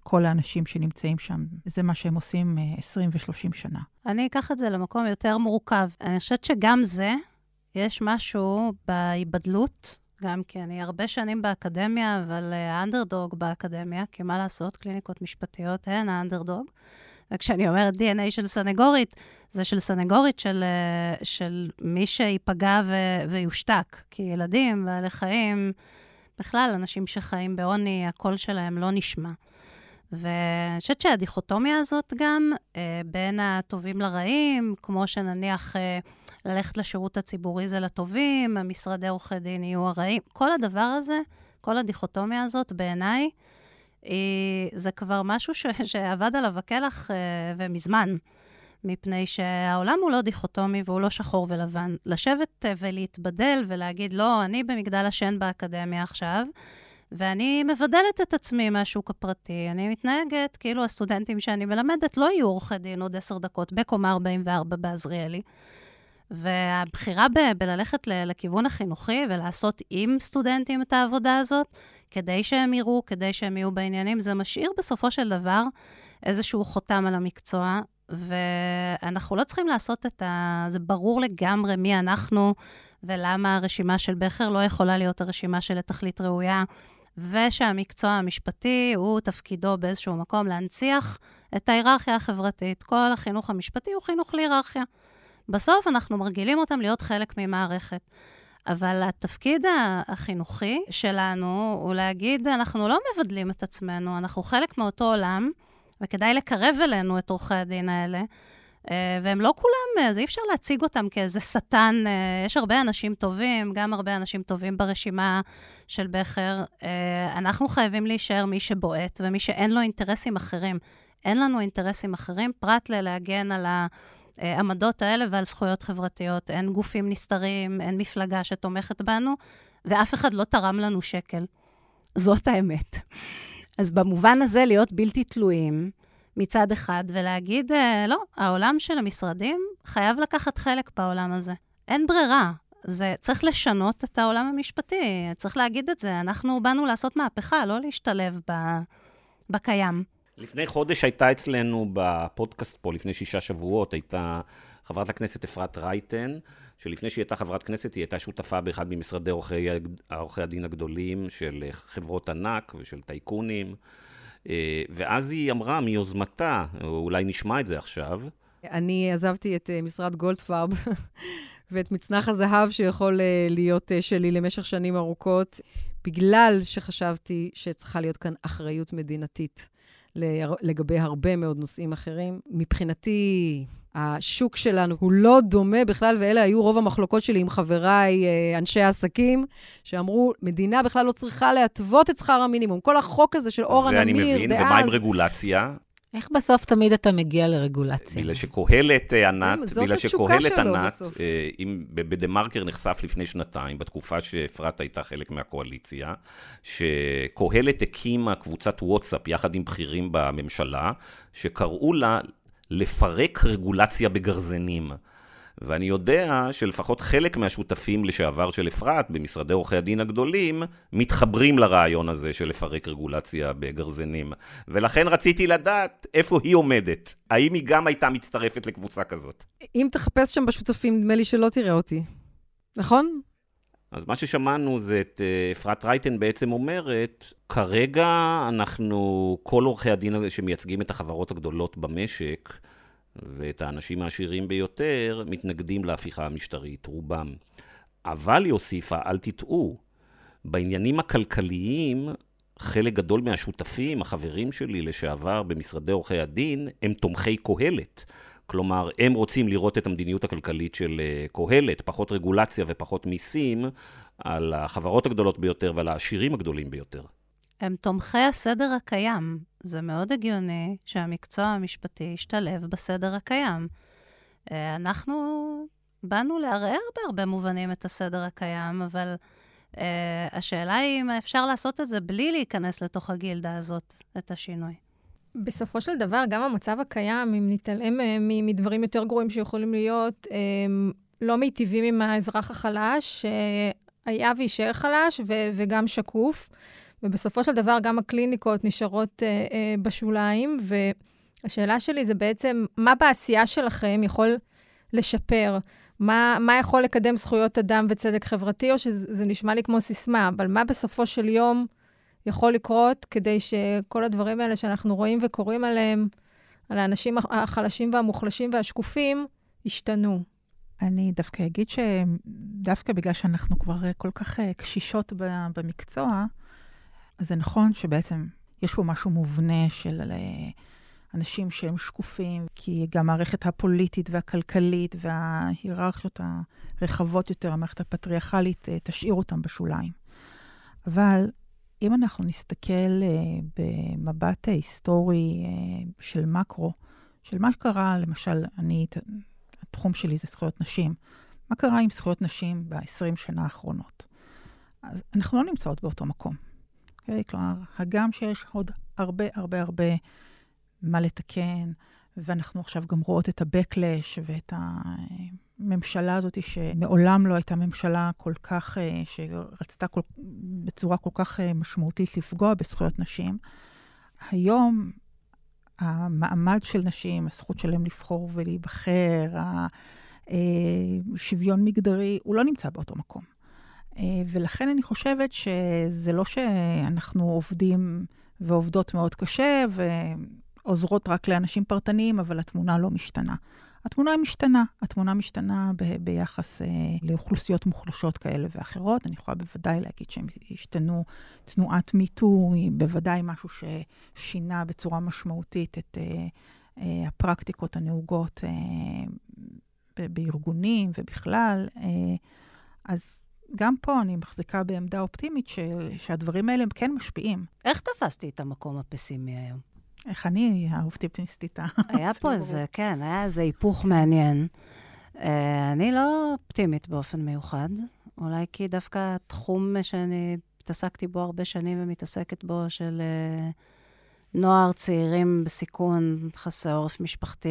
כל האנשים שנמצאים שם, זה מה שהם עושים uh, 20 ו-30 שנה. אני אקח את זה למקום יותר מורכב. אני חושבת שגם זה, יש משהו בהיבדלות, גם כי אני הרבה שנים באקדמיה, אבל האנדרדוג באקדמיה, כי מה לעשות, קליניקות משפטיות הן האנדרדוג. וכשאני אומרת DNA של סנגורית, זה של סנגורית של, אה, של מי שייפגע ו- ויושתק. כי ילדים, בעלי חיים, בכלל, אנשים שחיים בעוני, הקול שלהם לא נשמע. ואני חושבת שהדיכוטומיה הזאת גם, אה, בין הטובים לרעים, כמו שנניח אה, ללכת לשירות הציבורי זה לטובים, המשרדי עורכי דין יהיו הרעים, כל הדבר הזה, כל הדיכוטומיה הזאת, בעיניי, זה כבר משהו ש, שעבד עליו הקלח uh, ומזמן, מפני שהעולם הוא לא דיכוטומי והוא לא שחור ולבן. לשבת uh, ולהתבדל ולהגיד, לא, אני במגדל השן באקדמיה עכשיו, ואני מבדלת את עצמי מהשוק הפרטי. אני מתנהגת כאילו הסטודנטים שאני מלמדת לא יהיו עורכי דין עוד עשר דקות בקומה 44 בעזריאלי. והבחירה ב- בללכת ל- לכיוון החינוכי ולעשות עם סטודנטים את העבודה הזאת, כדי שהם יראו, כדי שהם יהיו בעניינים, זה משאיר בסופו של דבר איזשהו חותם על המקצוע, ואנחנו לא צריכים לעשות את ה... זה ברור לגמרי מי אנחנו ולמה הרשימה של בכר לא יכולה להיות הרשימה של לתכלית ראויה, ושהמקצוע המשפטי הוא תפקידו באיזשהו מקום להנציח את ההיררכיה החברתית. כל החינוך המשפטי הוא חינוך להיררכיה. בסוף אנחנו מרגילים אותם להיות חלק ממערכת. אבל התפקיד החינוכי שלנו הוא להגיד, אנחנו לא מבדלים את עצמנו, אנחנו חלק מאותו עולם, וכדאי לקרב אלינו את עורכי הדין האלה, והם לא כולם, זה אי אפשר להציג אותם כאיזה שטן. יש הרבה אנשים טובים, גם הרבה אנשים טובים ברשימה של בכר. אנחנו חייבים להישאר מי שבועט ומי שאין לו אינטרסים אחרים. אין לנו אינטרסים אחרים, פרט ללהגן על העמדות האלה ועל זכויות חברתיות. אין גופים נסתרים, אין מפלגה שתומכת בנו, ואף אחד לא תרם לנו שקל. זאת האמת. אז במובן הזה, להיות בלתי תלויים מצד אחד, ולהגיד, אה, לא, העולם של המשרדים חייב לקחת חלק בעולם הזה. אין ברירה. זה, צריך לשנות את העולם המשפטי, צריך להגיד את זה. אנחנו באנו לעשות מהפכה, לא להשתלב ב, בקיים. לפני חודש הייתה אצלנו בפודקאסט פה, לפני שישה שבועות, הייתה חברת הכנסת אפרת רייטן, שלפני שהיא הייתה חברת כנסת, היא הייתה שותפה באחד ממשרדי עורכי, הדין הגדולים של חברות ענק ושל טייקונים. אה, ואז היא אמרה מיוזמתה, אולי נשמע את זה עכשיו. אני עזבתי את אה, משרד גולדפרב ואת מצנח הזהב שיכול אה, להיות שלי למשך שנים ארוכות, בגלל שחשבתי שצריכה להיות כאן אחריות מדינתית. לגבי הרבה מאוד נושאים אחרים. מבחינתי, השוק שלנו הוא לא דומה בכלל, ואלה היו רוב המחלוקות שלי עם חבריי, אה, אנשי העסקים, שאמרו, מדינה בכלל לא צריכה להתוות את שכר המינימום. כל החוק הזה של אורה נמיר, דאז... זה אני מבין, ומה עם רגולציה? איך בסוף תמיד אתה מגיע לרגולציה? בגלל שקהלת, אה, ענת, בגלל שקהלת, ענת, אה, אם בדה-מרקר נחשף לפני שנתיים, בתקופה שאפרת הייתה חלק מהקואליציה, שקהלת הקימה קבוצת וואטסאפ יחד עם בכירים בממשלה, שקראו לה לפרק רגולציה בגרזנים. ואני יודע שלפחות חלק מהשותפים לשעבר של אפרת במשרדי עורכי הדין הגדולים מתחברים לרעיון הזה של לפרק רגולציה בגרזנים. ולכן רציתי לדעת איפה היא עומדת. האם היא גם הייתה מצטרפת לקבוצה כזאת? אם תחפש שם בשותפים, נדמה לי שלא תראה אותי. נכון? אז מה ששמענו זה את אה, אפרת רייטן בעצם אומרת, כרגע אנחנו, כל עורכי הדין שמייצגים את החברות הגדולות במשק, ואת האנשים העשירים ביותר מתנגדים להפיכה המשטרית, רובם. אבל, היא הוסיפה, אל תטעו, בעניינים הכלכליים, חלק גדול מהשותפים, החברים שלי לשעבר במשרדי עורכי הדין, הם תומכי קהלת. כלומר, הם רוצים לראות את המדיניות הכלכלית של אה, קהלת, פחות רגולציה ופחות מיסים על החברות הגדולות ביותר ועל העשירים הגדולים ביותר. הם תומכי הסדר הקיים. זה מאוד הגיוני שהמקצוע המשפטי ישתלב בסדר הקיים. אה, אנחנו באנו לערער בהרבה מובנים את הסדר הקיים, אבל uh, השאלה היא אם אפשר לעשות את זה בלי להיכנס לתוך הגילדה הזאת, את השינוי. בסופו של דבר, גם המצב הקיים, אם נתעלם אה, מדברים יותר גרועים שיכולים להיות, הם לא מיטיבים עם האזרח החלש, שהיה ויישאר חלש ו- וגם שקוף. ובסופו של דבר גם הקליניקות נשארות אה, אה, בשוליים, והשאלה שלי זה בעצם, מה בעשייה שלכם יכול לשפר? מה, מה יכול לקדם זכויות אדם וצדק חברתי, או שזה נשמע לי כמו סיסמה, אבל מה בסופו של יום יכול לקרות כדי שכל הדברים האלה שאנחנו רואים וקוראים עליהם, על האנשים החלשים והמוחלשים והשקופים, ישתנו? אני דווקא אגיד שדווקא בגלל שאנחנו כבר כל כך אה, קשישות במקצוע, אז זה נכון שבעצם יש פה משהו מובנה של אה, אנשים שהם שקופים, כי גם המערכת הפוליטית והכלכלית וההיררכיות הרחבות יותר, המערכת הפטריארכלית, אה, תשאיר אותם בשוליים. אבל אם אנחנו נסתכל אה, במבט היסטורי של מקרו, של מה קרה, למשל, אני, התחום שלי זה זכויות נשים, מה קרה עם זכויות נשים ב-20 שנה האחרונות? אז אנחנו לא נמצאות באותו מקום. Okay, אוקיי? כלומר, הגם שיש עוד הרבה הרבה הרבה מה לתקן, ואנחנו עכשיו גם רואות את ה-Backlash ואת הממשלה הזאת, שמעולם לא הייתה ממשלה כל כך, אה, שרצתה כל, בצורה כל כך אה, משמעותית לפגוע בזכויות נשים. היום המעמד של נשים, הזכות שלהם לבחור ולהיבחר, השוויון אה, מגדרי, הוא לא נמצא באותו מקום. אה, ולכן אני חושבת שזה לא שאנחנו עובדים ועובדות מאוד קשה ועוזרות רק לאנשים פרטניים, אבל התמונה לא משתנה. התמונה משתנה, התמונה משתנה ב- ביחס אה, לאוכלוסיות מוחלשות כאלה ואחרות. אני יכולה בוודאי להגיד שהם השתנו, תנועת מיטו היא בוודאי משהו ששינה בצורה משמעותית את, אה, אה, הפרקטיקות הנהוגות אה, בארגונים ובכלל. אה, אז גם פה אני מחזיקה בעמדה אופטימית ש, שהדברים האלה הם כן משפיעים. איך תפסתי את המקום הפסימי היום? איך אני האופטימיסטית? היה פה איזה, כן, היה איזה היפוך מעניין. אני לא אופטימית באופן מיוחד, אולי כי דווקא התחום שאני התעסקתי בו הרבה שנים ומתעסקת בו, של נוער, צעירים בסיכון, חסרי עורף משפחתי,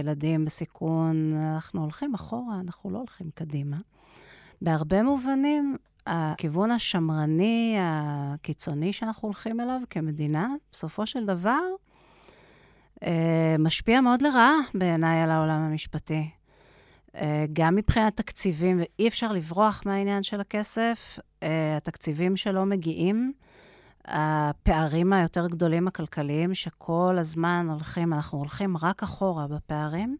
ילדים בסיכון, אנחנו הולכים אחורה, אנחנו לא הולכים קדימה. בהרבה מובנים, הכיוון השמרני, הקיצוני שאנחנו הולכים אליו כמדינה, בסופו של דבר, אה, משפיע מאוד לרעה בעיניי על העולם המשפטי. אה, גם מבחינת תקציבים, ואי אפשר לברוח מהעניין של הכסף, אה, התקציבים שלא מגיעים. הפערים היותר גדולים הכלכליים, שכל הזמן הולכים, אנחנו הולכים רק אחורה בפערים.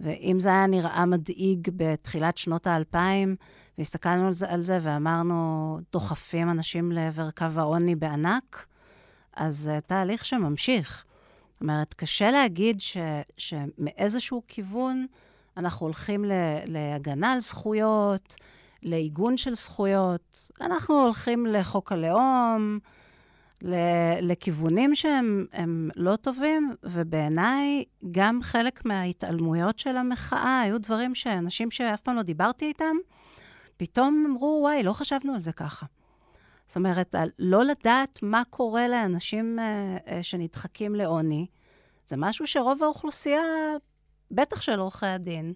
ואם זה היה נראה מדאיג בתחילת שנות האלפיים, והסתכלנו על זה, על זה ואמרנו, דוחפים אנשים לעבר קו העוני בענק, אז זה תהליך שממשיך. זאת אומרת, קשה להגיד ש, שמאיזשהו כיוון אנחנו הולכים ל, להגנה על זכויות, לעיגון של זכויות. אנחנו הולכים לחוק הלאום, לכיוונים שהם לא טובים, ובעיניי גם חלק מההתעלמויות של המחאה היו דברים שאנשים שאף פעם לא דיברתי איתם, פתאום אמרו, וואי, לא חשבנו על זה ככה. זאת אומרת, לא לדעת מה קורה לאנשים אה, אה, שנדחקים לעוני, זה משהו שרוב האוכלוסייה, בטח של עורכי הדין,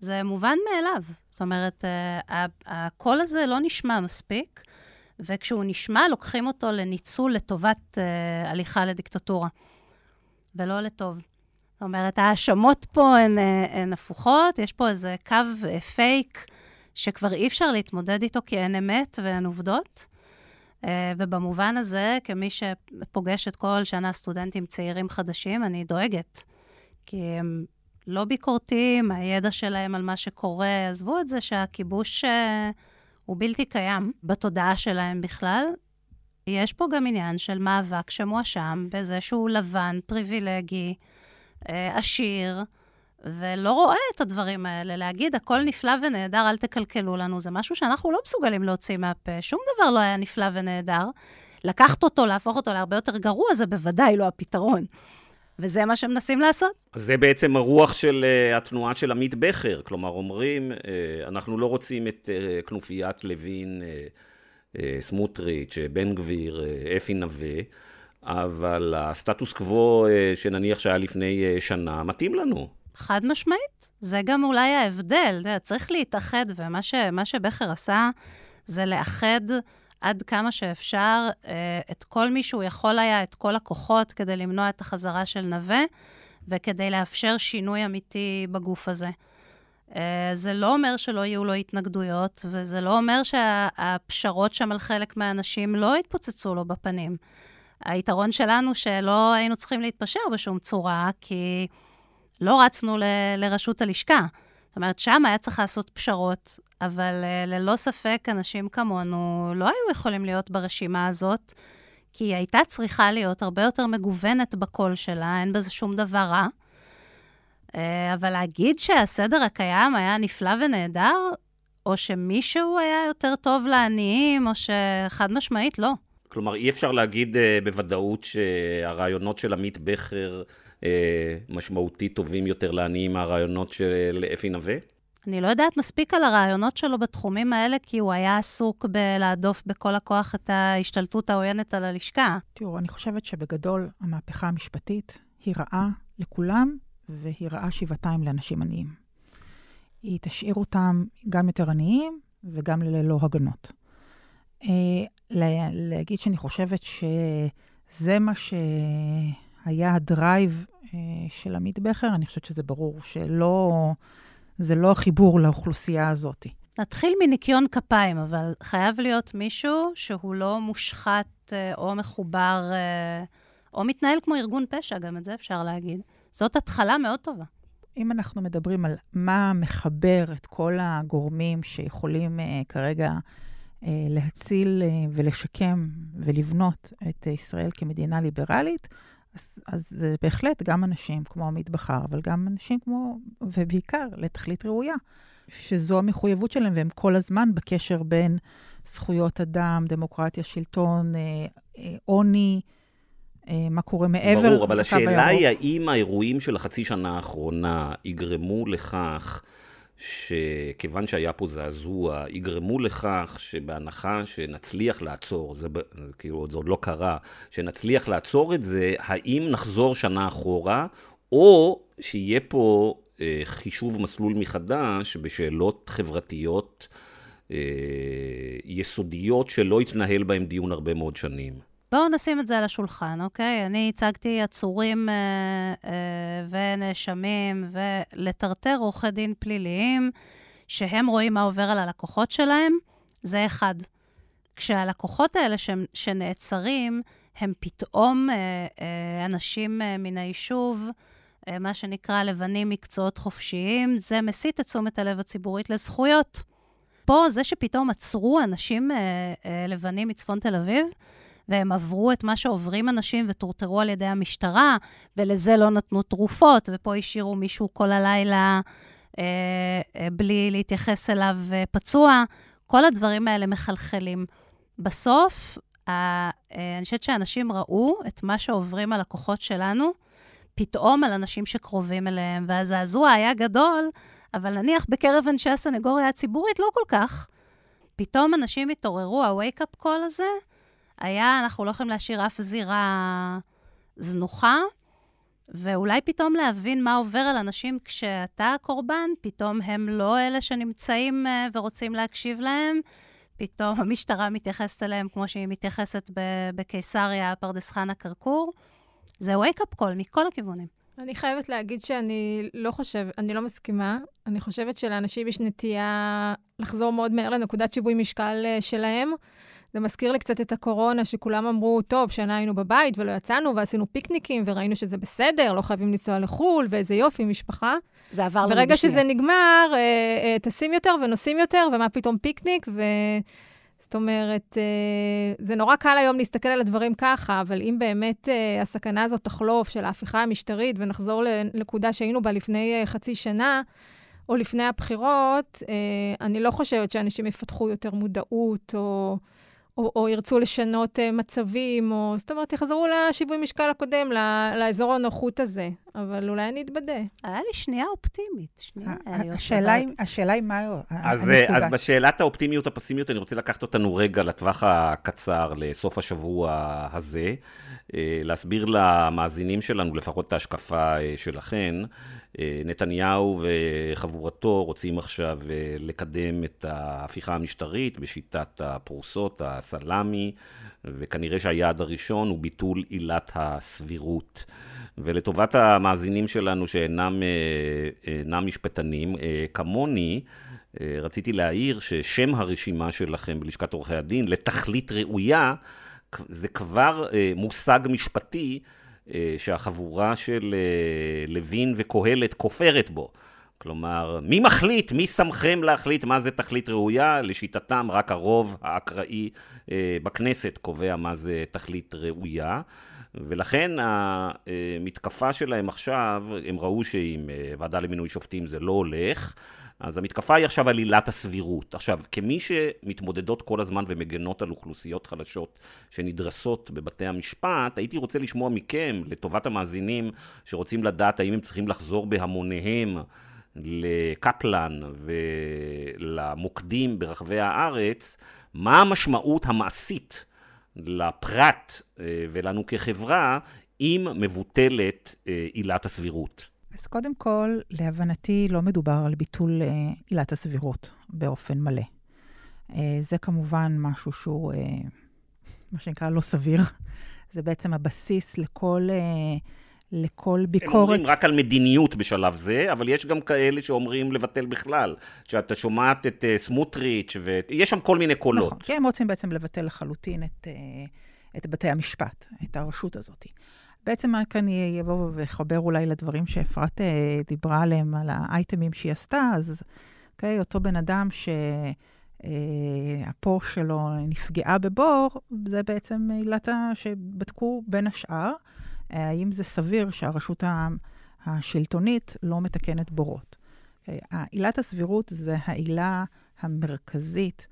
זה מובן מאליו. זאת אומרת, אה, הקול הזה לא נשמע מספיק. וכשהוא נשמע, לוקחים אותו לניצול לטובת uh, הליכה לדיקטטורה, ולא לטוב. זאת אומרת, ההאשמות פה הן, אה, הן הפוכות, יש פה איזה קו uh, פייק שכבר אי אפשר להתמודד איתו כי אין אמת ואין עובדות. Uh, ובמובן הזה, כמי שפוגשת כל שנה סטודנטים צעירים חדשים, אני דואגת. כי הם לא ביקורתיים, הידע שלהם על מה שקורה, עזבו את זה שהכיבוש... הוא בלתי קיים בתודעה שלהם בכלל. יש פה גם עניין של מאבק שמואשם בזה שהוא לבן, פריבילגי, אה, עשיר, ולא רואה את הדברים האלה. להגיד, הכל נפלא ונהדר, אל תקלקלו לנו, זה משהו שאנחנו לא מסוגלים להוציא מהפה. שום דבר לא היה נפלא ונהדר. לקחת אותו, להפוך אותו להרבה יותר גרוע, זה בוודאי לא הפתרון. וזה מה שמנסים לעשות. זה בעצם הרוח של uh, התנועה של עמית בכר. כלומר, אומרים, uh, אנחנו לא רוצים את uh, כנופיית לוין, uh, uh, סמוטריץ', בן גביר, uh, אפי נווה, אבל הסטטוס קוו uh, שנניח שהיה לפני uh, שנה, מתאים לנו. חד משמעית. זה גם אולי ההבדל. צריך להתאחד, ומה ש, שבכר עשה זה לאחד עד כמה שאפשר אה, את כל מי שהוא יכול היה, את כל הכוחות, כדי למנוע את החזרה של נווה, וכדי לאפשר שינוי אמיתי בגוף הזה. אה, זה לא אומר שלא יהיו לו התנגדויות, וזה לא אומר שהפשרות שם על חלק מהאנשים לא יתפוצצו לו בפנים. היתרון שלנו שלא היינו צריכים להתפשר בשום צורה, כי לא רצנו ל- לראשות הלשכה. זאת אומרת, שם היה צריך לעשות פשרות, אבל uh, ללא ספק אנשים כמונו לא היו יכולים להיות ברשימה הזאת, כי היא הייתה צריכה להיות הרבה יותר מגוונת בקול שלה, אין בזה שום דבר רע. Uh, אבל להגיד שהסדר הקיים היה נפלא ונהדר, או שמישהו היה יותר טוב לעניים, או שחד משמעית לא. כלומר, אי אפשר להגיד uh, בוודאות שהרעיונות של עמית בכר... אה, משמעותית טובים יותר לעניים מהרעיונות של אפי נווה? אני לא יודעת מספיק על הרעיונות שלו בתחומים האלה, כי הוא היה עסוק בלהדוף בכל הכוח את ההשתלטות העוינת על הלשכה. תראו, אני חושבת שבגדול המהפכה המשפטית היא רעה לכולם, והיא רעה שבעתיים לאנשים עניים. היא תשאיר אותם גם יותר עניים וגם ללא הגנות. אה, להגיד שאני חושבת שזה מה ש... היה הדרייב אה, של עמית בכר, אני חושבת שזה ברור שלא, זה לא החיבור לאוכלוסייה הזאת. נתחיל מניקיון כפיים, אבל חייב להיות מישהו שהוא לא מושחת אה, או מחובר, אה, או מתנהל כמו ארגון פשע, גם את זה אפשר להגיד. זאת התחלה מאוד טובה. אם אנחנו מדברים על מה מחבר את כל הגורמים שיכולים uh, כרגע uh, להציל uh, ולשקם ולבנות את uh, ישראל כמדינה ליברלית, אז, אז זה בהחלט גם אנשים כמו עמית בכר, אבל גם אנשים כמו, ובעיקר לתכלית ראויה, שזו המחויבות שלהם, והם כל הזמן בקשר בין זכויות אדם, דמוקרטיה, שלטון, אה, אה, עוני, אה, מה קורה מעבר ברור, אבל השאלה היא האם האירועים של החצי שנה האחרונה יגרמו לכך שכיוון שהיה פה זעזוע, יגרמו לכך שבהנחה שנצליח לעצור, זה כאילו זה עוד לא קרה, שנצליח לעצור את זה, האם נחזור שנה אחורה, או שיהיה פה אה, חישוב מסלול מחדש בשאלות חברתיות אה, יסודיות שלא יתנהל בהן דיון הרבה מאוד שנים. בואו נשים את זה על השולחן, אוקיי? אני הצגתי עצורים אה, אה, ונאשמים ולטרטר עורכי דין פליליים, שהם רואים מה עובר על הלקוחות שלהם, זה אחד. כשהלקוחות האלה ש, שנעצרים, הם פתאום אה, אה, אנשים אה, מן היישוב, אה, מה שנקרא לבנים מקצועות חופשיים, זה מסיט את תשומת הלב הציבורית לזכויות. פה, זה שפתאום עצרו אנשים אה, אה, לבנים מצפון תל אביב, והם עברו את מה שעוברים אנשים וטורטרו על ידי המשטרה, ולזה לא נתנו תרופות, ופה השאירו מישהו כל הלילה אה, אה, בלי להתייחס אליו אה, פצוע. כל הדברים האלה מחלחלים. בסוף, אה, אני חושבת שאנשים ראו את מה שעוברים הלקוחות שלנו, פתאום על אנשים שקרובים אליהם, והזעזוע היה גדול, אבל נניח בקרב אנשי הסנגוריה הציבורית לא כל כך. פתאום אנשים התעוררו, ה-wake-up call הזה, היה, אנחנו לא יכולים להשאיר אף זירה זנוחה, ואולי פתאום להבין מה עובר על אנשים כשאתה הקורבן, פתאום הם לא אלה שנמצאים uh, ורוצים להקשיב להם, פתאום המשטרה מתייחסת אליהם כמו שהיא מתייחסת בקיסריה, פרדס חנה, כרכור. זה wake-up call מכל הכיוונים. אני חייבת להגיד שאני לא חושבת, אני לא מסכימה. אני חושבת שלאנשים יש נטייה לחזור מאוד מהר לנקודת שיווי משקל אה, שלהם. זה מזכיר לי קצת את הקורונה, שכולם אמרו, טוב, שנה היינו בבית ולא יצאנו, ועשינו פיקניקים, וראינו שזה בסדר, לא חייבים לנסוע לחו"ל, ואיזה יופי, משפחה. זה עבר לנו בשנייה. ברגע שזה נגמר, אה, אה, טסים יותר ונוסעים יותר, ומה פתאום פיקניק, ו... זאת אומרת, אה, זה נורא קל היום להסתכל על הדברים ככה, אבל אם באמת אה, הסכנה הזאת תחלוף של ההפיכה המשטרית ונחזור לנקודה שהיינו בה לפני אה, חצי שנה, או לפני הבחירות, אני לא חושבת שאנשים יפתחו יותר מודעות, או... או, או ירצו לשנות uh, מצבים, או זאת אומרת, יחזרו לשיווי משקל הקודם, ל, לאזור הנוחות הזה. אבל אולי אני אתבדה. היה לי שנייה אופטימית. שנייה, השאלה היא מה אז, אה, אז בשאלת האופטימיות, הפסימיות, אני רוצה לקחת אותנו רגע לטווח הקצר, לסוף השבוע הזה. אה, להסביר למאזינים שלנו, לפחות את ההשקפה שלכן. נתניהו וחבורתו רוצים עכשיו לקדם את ההפיכה המשטרית בשיטת הפרוסות, הסלאמי, וכנראה שהיעד הראשון הוא ביטול עילת הסבירות. ולטובת המאזינים שלנו שאינם אינם משפטנים, כמוני, רציתי להעיר ששם הרשימה שלכם בלשכת עורכי הדין, לתכלית ראויה, זה כבר מושג משפטי שהחבורה של לוין וקהלת כופרת בו. כלומר, מי מחליט, מי שמכם להחליט מה זה תכלית ראויה? לשיטתם, רק הרוב האקראי אה, בכנסת קובע מה זה תכלית ראויה. ולכן המתקפה שלהם עכשיו, הם ראו שעם אה, ועדה למינוי שופטים זה לא הולך, אז המתקפה היא עכשיו על עילת הסבירות. עכשיו, כמי שמתמודדות כל הזמן ומגנות על אוכלוסיות חלשות שנדרסות בבתי המשפט, הייתי רוצה לשמוע מכם, לטובת המאזינים שרוצים לדעת האם הם צריכים לחזור בהמוניהם לקפלן ולמוקדים ברחבי הארץ, מה המשמעות המעשית לפרט אה, ולנו כחברה אם מבוטלת אה, עילת הסבירות. אז קודם כל, להבנתי, לא מדובר על ביטול אה, עילת הסבירות באופן מלא. זה כמובן משהו שהוא, מה שנקרא, לא סביר. זה בעצם הבסיס לכל לכל ביקורת. הם אומרים רק על מדיניות בשלב זה, אבל יש גם כאלה שאומרים לבטל בכלל. שאתה שומעת את uh, סמוטריץ', ויש שם כל מיני קולות. נכון, כי הם רוצים בעצם לבטל לחלוטין את, uh, את בתי המשפט, את הרשות הזאת. בעצם מה כאן יבוא ויחבר אולי לדברים שאפרת uh, דיברה עליהם, על האייטמים שהיא עשתה, אז אוקיי, אותו בן אדם שהפור שלו נפגעה בבור, זה בעצם עילתה שבדקו בין השאר. האם זה סביר שהרשות השלטונית לא מתקנת בורות. עילת הסבירות זה העילה המרכזית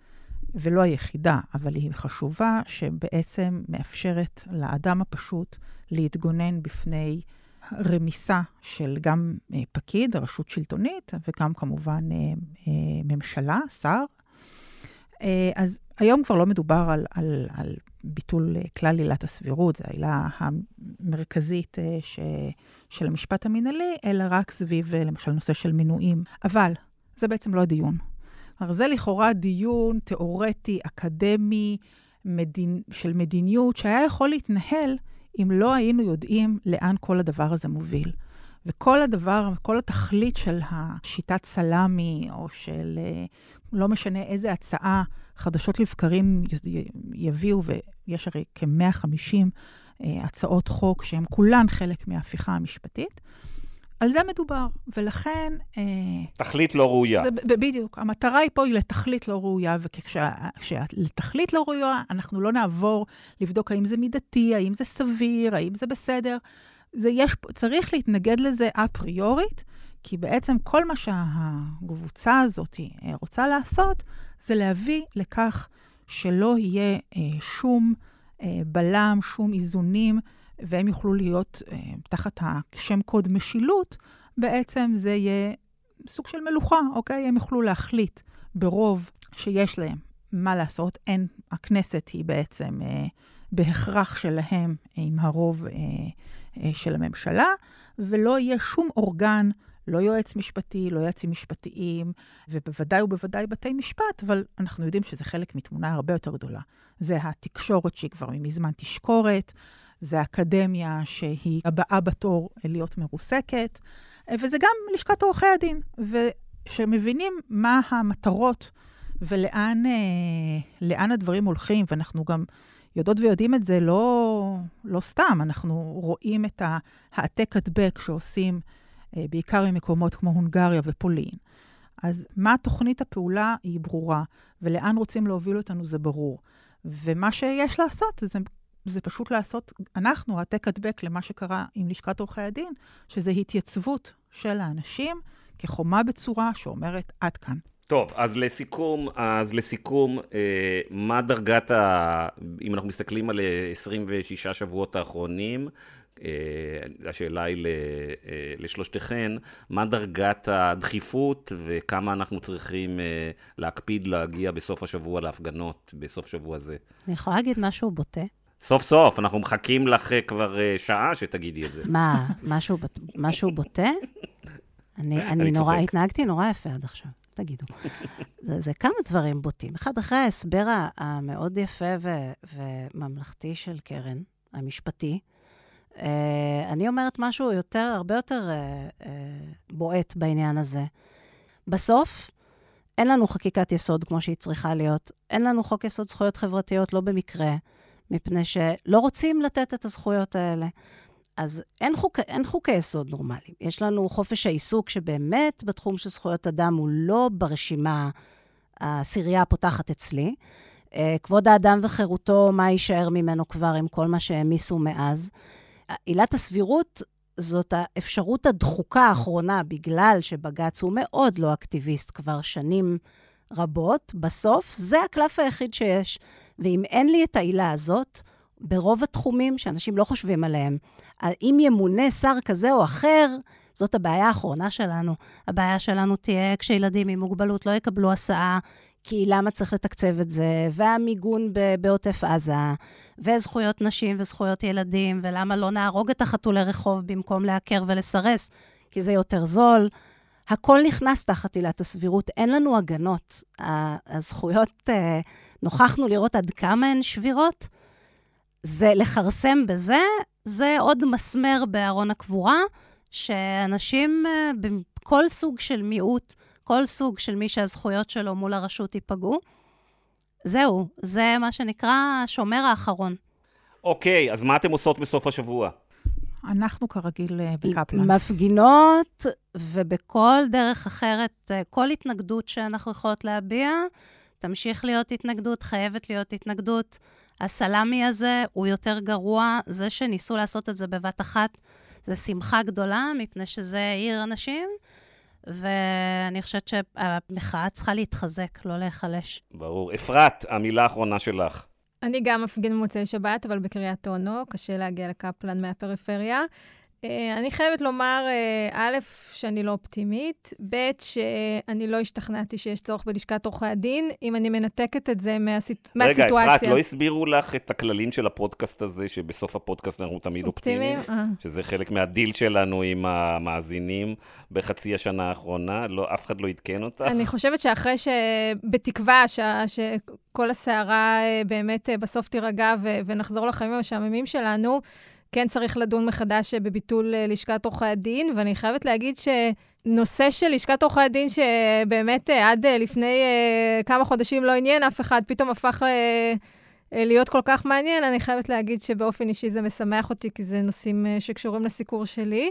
ולא היחידה, אבל היא חשובה, שבעצם מאפשרת לאדם הפשוט להתגונן בפני רמיסה של גם אה, פקיד, רשות שלטונית, וגם כמובן אה, אה, ממשלה, שר. אז היום כבר לא מדובר על, על, על ביטול כלל עילת הסבירות, זו העילה המרכזית ש, של המשפט המינהלי, אלא רק סביב, למשל, נושא של מינויים. אבל זה בעצם לא הדיון. כלומר, זה לכאורה דיון תיאורטי, אקדמי, מדינ... של מדיניות, שהיה יכול להתנהל אם לא היינו יודעים לאן כל הדבר הזה מוביל. וכל הדבר, כל התכלית של השיטת סלאמי, או של אה, לא משנה איזה הצעה חדשות לבקרים יביאו, ויש הרי כ-150 אה, הצעות חוק שהן כולן חלק מההפיכה המשפטית, על זה מדובר, ולכן... אה, תכלית לא ראויה. זה, בדיוק. המטרה היא פה היא לתכלית לא ראויה, וכשלתכלית לא ראויה, אנחנו לא נעבור לבדוק האם זה מידתי, האם זה סביר, האם זה בסדר. זה יש, צריך להתנגד לזה אפריורית, כי בעצם כל מה שהקבוצה הזאת אה, רוצה לעשות, זה להביא לכך שלא יהיה אה, שום בלם, שום איזונים. והם יוכלו להיות אה, תחת השם קוד משילות, בעצם זה יהיה סוג של מלוכה, אוקיי? הם יוכלו להחליט ברוב שיש להם מה לעשות. אין, הכנסת היא בעצם אה, בהכרח שלהם עם הרוב אה, אה, של הממשלה, ולא יהיה שום אורגן לא יועץ משפטי, לא יועצים משפטיים, ובוודאי ובוודאי בתי משפט, אבל אנחנו יודעים שזה חלק מתמונה הרבה יותר גדולה. זה התקשורת שהיא כבר מזמן תשקורת, זה אקדמיה שהיא הבאה בתור להיות מרוסקת, וזה גם לשכת עורכי הדין, ושמבינים מה המטרות ולאן אה, הדברים הולכים, ואנחנו גם יודעות ויודעים את זה לא, לא סתם, אנחנו רואים את העתק הדבק שעושים אה, בעיקר ממקומות כמו הונגריה ופולין. אז מה תוכנית הפעולה היא ברורה, ולאן רוצים להוביל אותנו זה ברור. ומה שיש לעשות זה זה פשוט לעשות, אנחנו, העתק הדבק למה שקרה עם לשכת עורכי הדין, שזה התייצבות של האנשים כחומה בצורה שאומרת, עד כאן. טוב, אז לסיכום, אז לסיכום, אה, מה דרגת ה... אם אנחנו מסתכלים על 26 אה, שבועות האחרונים, אה, השאלה היא אה, לשלושתכן, מה דרגת הדחיפות וכמה אנחנו צריכים אה, להקפיד להגיע בסוף השבוע להפגנות, בסוף שבוע זה? אני יכולה להגיד משהו בוטה? סוף סוף, אנחנו מחכים לך אה, כבר uh, שעה שתגידי את זה. מה, משהו, משהו בוטה? אני, אני, אני נורא, התנהגתי נורא יפה עד עכשיו, תגידו. זה, זה כמה דברים בוטים. אחד, אחרי ההסבר המאוד יפה ו, וממלכתי של קרן, המשפטי, uh, אני אומרת משהו יותר, הרבה יותר uh, uh, בועט בעניין הזה. בסוף, אין לנו חקיקת יסוד כמו שהיא צריכה להיות. אין לנו חוק יסוד זכויות חברתיות, לא במקרה. מפני שלא רוצים לתת את הזכויות האלה. אז אין, חוק, אין חוקי יסוד נורמליים. יש לנו חופש העיסוק, שבאמת בתחום של זכויות אדם הוא לא ברשימה העשירייה הפותחת אצלי. אה, כבוד האדם וחירותו, מה יישאר ממנו כבר עם כל מה שהעמיסו מאז. עילת הסבירות זאת האפשרות הדחוקה האחרונה, בגלל שבג"ץ הוא מאוד לא אקטיביסט כבר שנים רבות, בסוף זה הקלף היחיד שיש. ואם אין לי את העילה הזאת, ברוב התחומים שאנשים לא חושבים עליהם, אם ימונה שר כזה או אחר, זאת הבעיה האחרונה שלנו. הבעיה שלנו תהיה כשילדים עם מוגבלות לא יקבלו הסעה, כי למה צריך לתקצב את זה, והמיגון בעוטף עזה, וזכויות נשים וזכויות ילדים, ולמה לא נהרוג את החתולי רחוב במקום לעקר ולסרס, כי זה יותר זול. הכל נכנס תחת עילת הסבירות, אין לנו הגנות. הזכויות, אה, נוכחנו לראות עד כמה הן שבירות. זה לכרסם בזה, זה עוד מסמר בארון הקבורה, שאנשים אה, בכל סוג של מיעוט, כל סוג של מי שהזכויות שלו מול הרשות ייפגעו, זהו, זה מה שנקרא השומר האחרון. אוקיי, אז מה אתם עושות בסוף השבוע? אנחנו כרגיל אה, בקפלן. מפגינות, ובכל דרך אחרת, אה, כל התנגדות שאנחנו יכולות להביע, תמשיך להיות התנגדות, חייבת להיות התנגדות. הסלאמי הזה הוא יותר גרוע. זה שניסו לעשות את זה בבת אחת, זה שמחה גדולה, מפני שזה העיר אנשים, ואני חושבת שהמחאה צריכה להתחזק, לא להיחלש. ברור. אפרת, המילה האחרונה שלך. אני גם מפגין במוצאי שבת, אבל בקריית אונו, קשה להגיע לקפלן מהפריפריה. אה, אני חייבת לומר, אה, א', שאני לא אופטימית, ב', שאני לא השתכנעתי שיש צורך בלשכת עורכי הדין, אם אני מנתקת את זה מהסיט... רגע, מהסיטואציה. רגע, אפרת, לא הסבירו לך את הכללים של הפודקאסט הזה, שבסוף הפודקאסט אנחנו תמיד אופטימיים? אופטימיים? אה. שזה חלק מהדיל שלנו עם המאזינים בחצי השנה האחרונה? לא, אף אחד לא עדכן אותך? אני חושבת שאחרי ש... בתקווה ש... שכל הסערה באמת בסוף תירגע ו... ונחזור לחיים המשעממים שלנו, כן צריך לדון מחדש בביטול אה, לשכת עורכי הדין, ואני חייבת להגיד שנושא של לשכת עורכי הדין, שבאמת אה, עד אה, לפני כמה חודשים לא עניין אף אחד, פתאום הפך להיות כל כך מעניין, אני חייבת להגיד שבאופן אישי זה משמח אותי, כי זה נושאים שקשורים לסיקור שלי.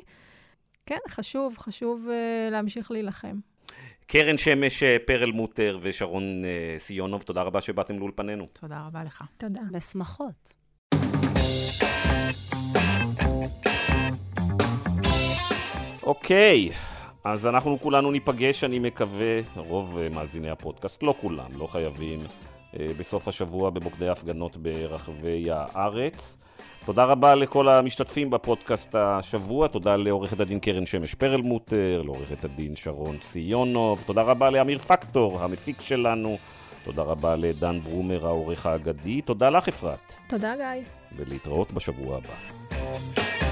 כן, חשוב, חשוב להמשיך להילחם. קרן שמש פרלמוטר ושרון סיונוב, תודה רבה שבאתם לאולפנינו. תודה רבה לך. תודה. בשמחות. אוקיי, אז אנחנו כולנו ניפגש, אני מקווה, רוב אה, מאזיני הפודקאסט, לא כולם, לא חייבים, אה, בסוף השבוע במוקדי הפגנות ברחבי הארץ. תודה רבה לכל המשתתפים בפודקאסט השבוע, תודה לעורכת הדין קרן שמש פרלמוטר, לעורכת הדין שרון סיונוב, תודה רבה לאמיר פקטור, המפיק שלנו, תודה רבה לדן ברומר, העורך האגדי, תודה לך אפרת. תודה גיא. ולהתראות בשבוע הבא.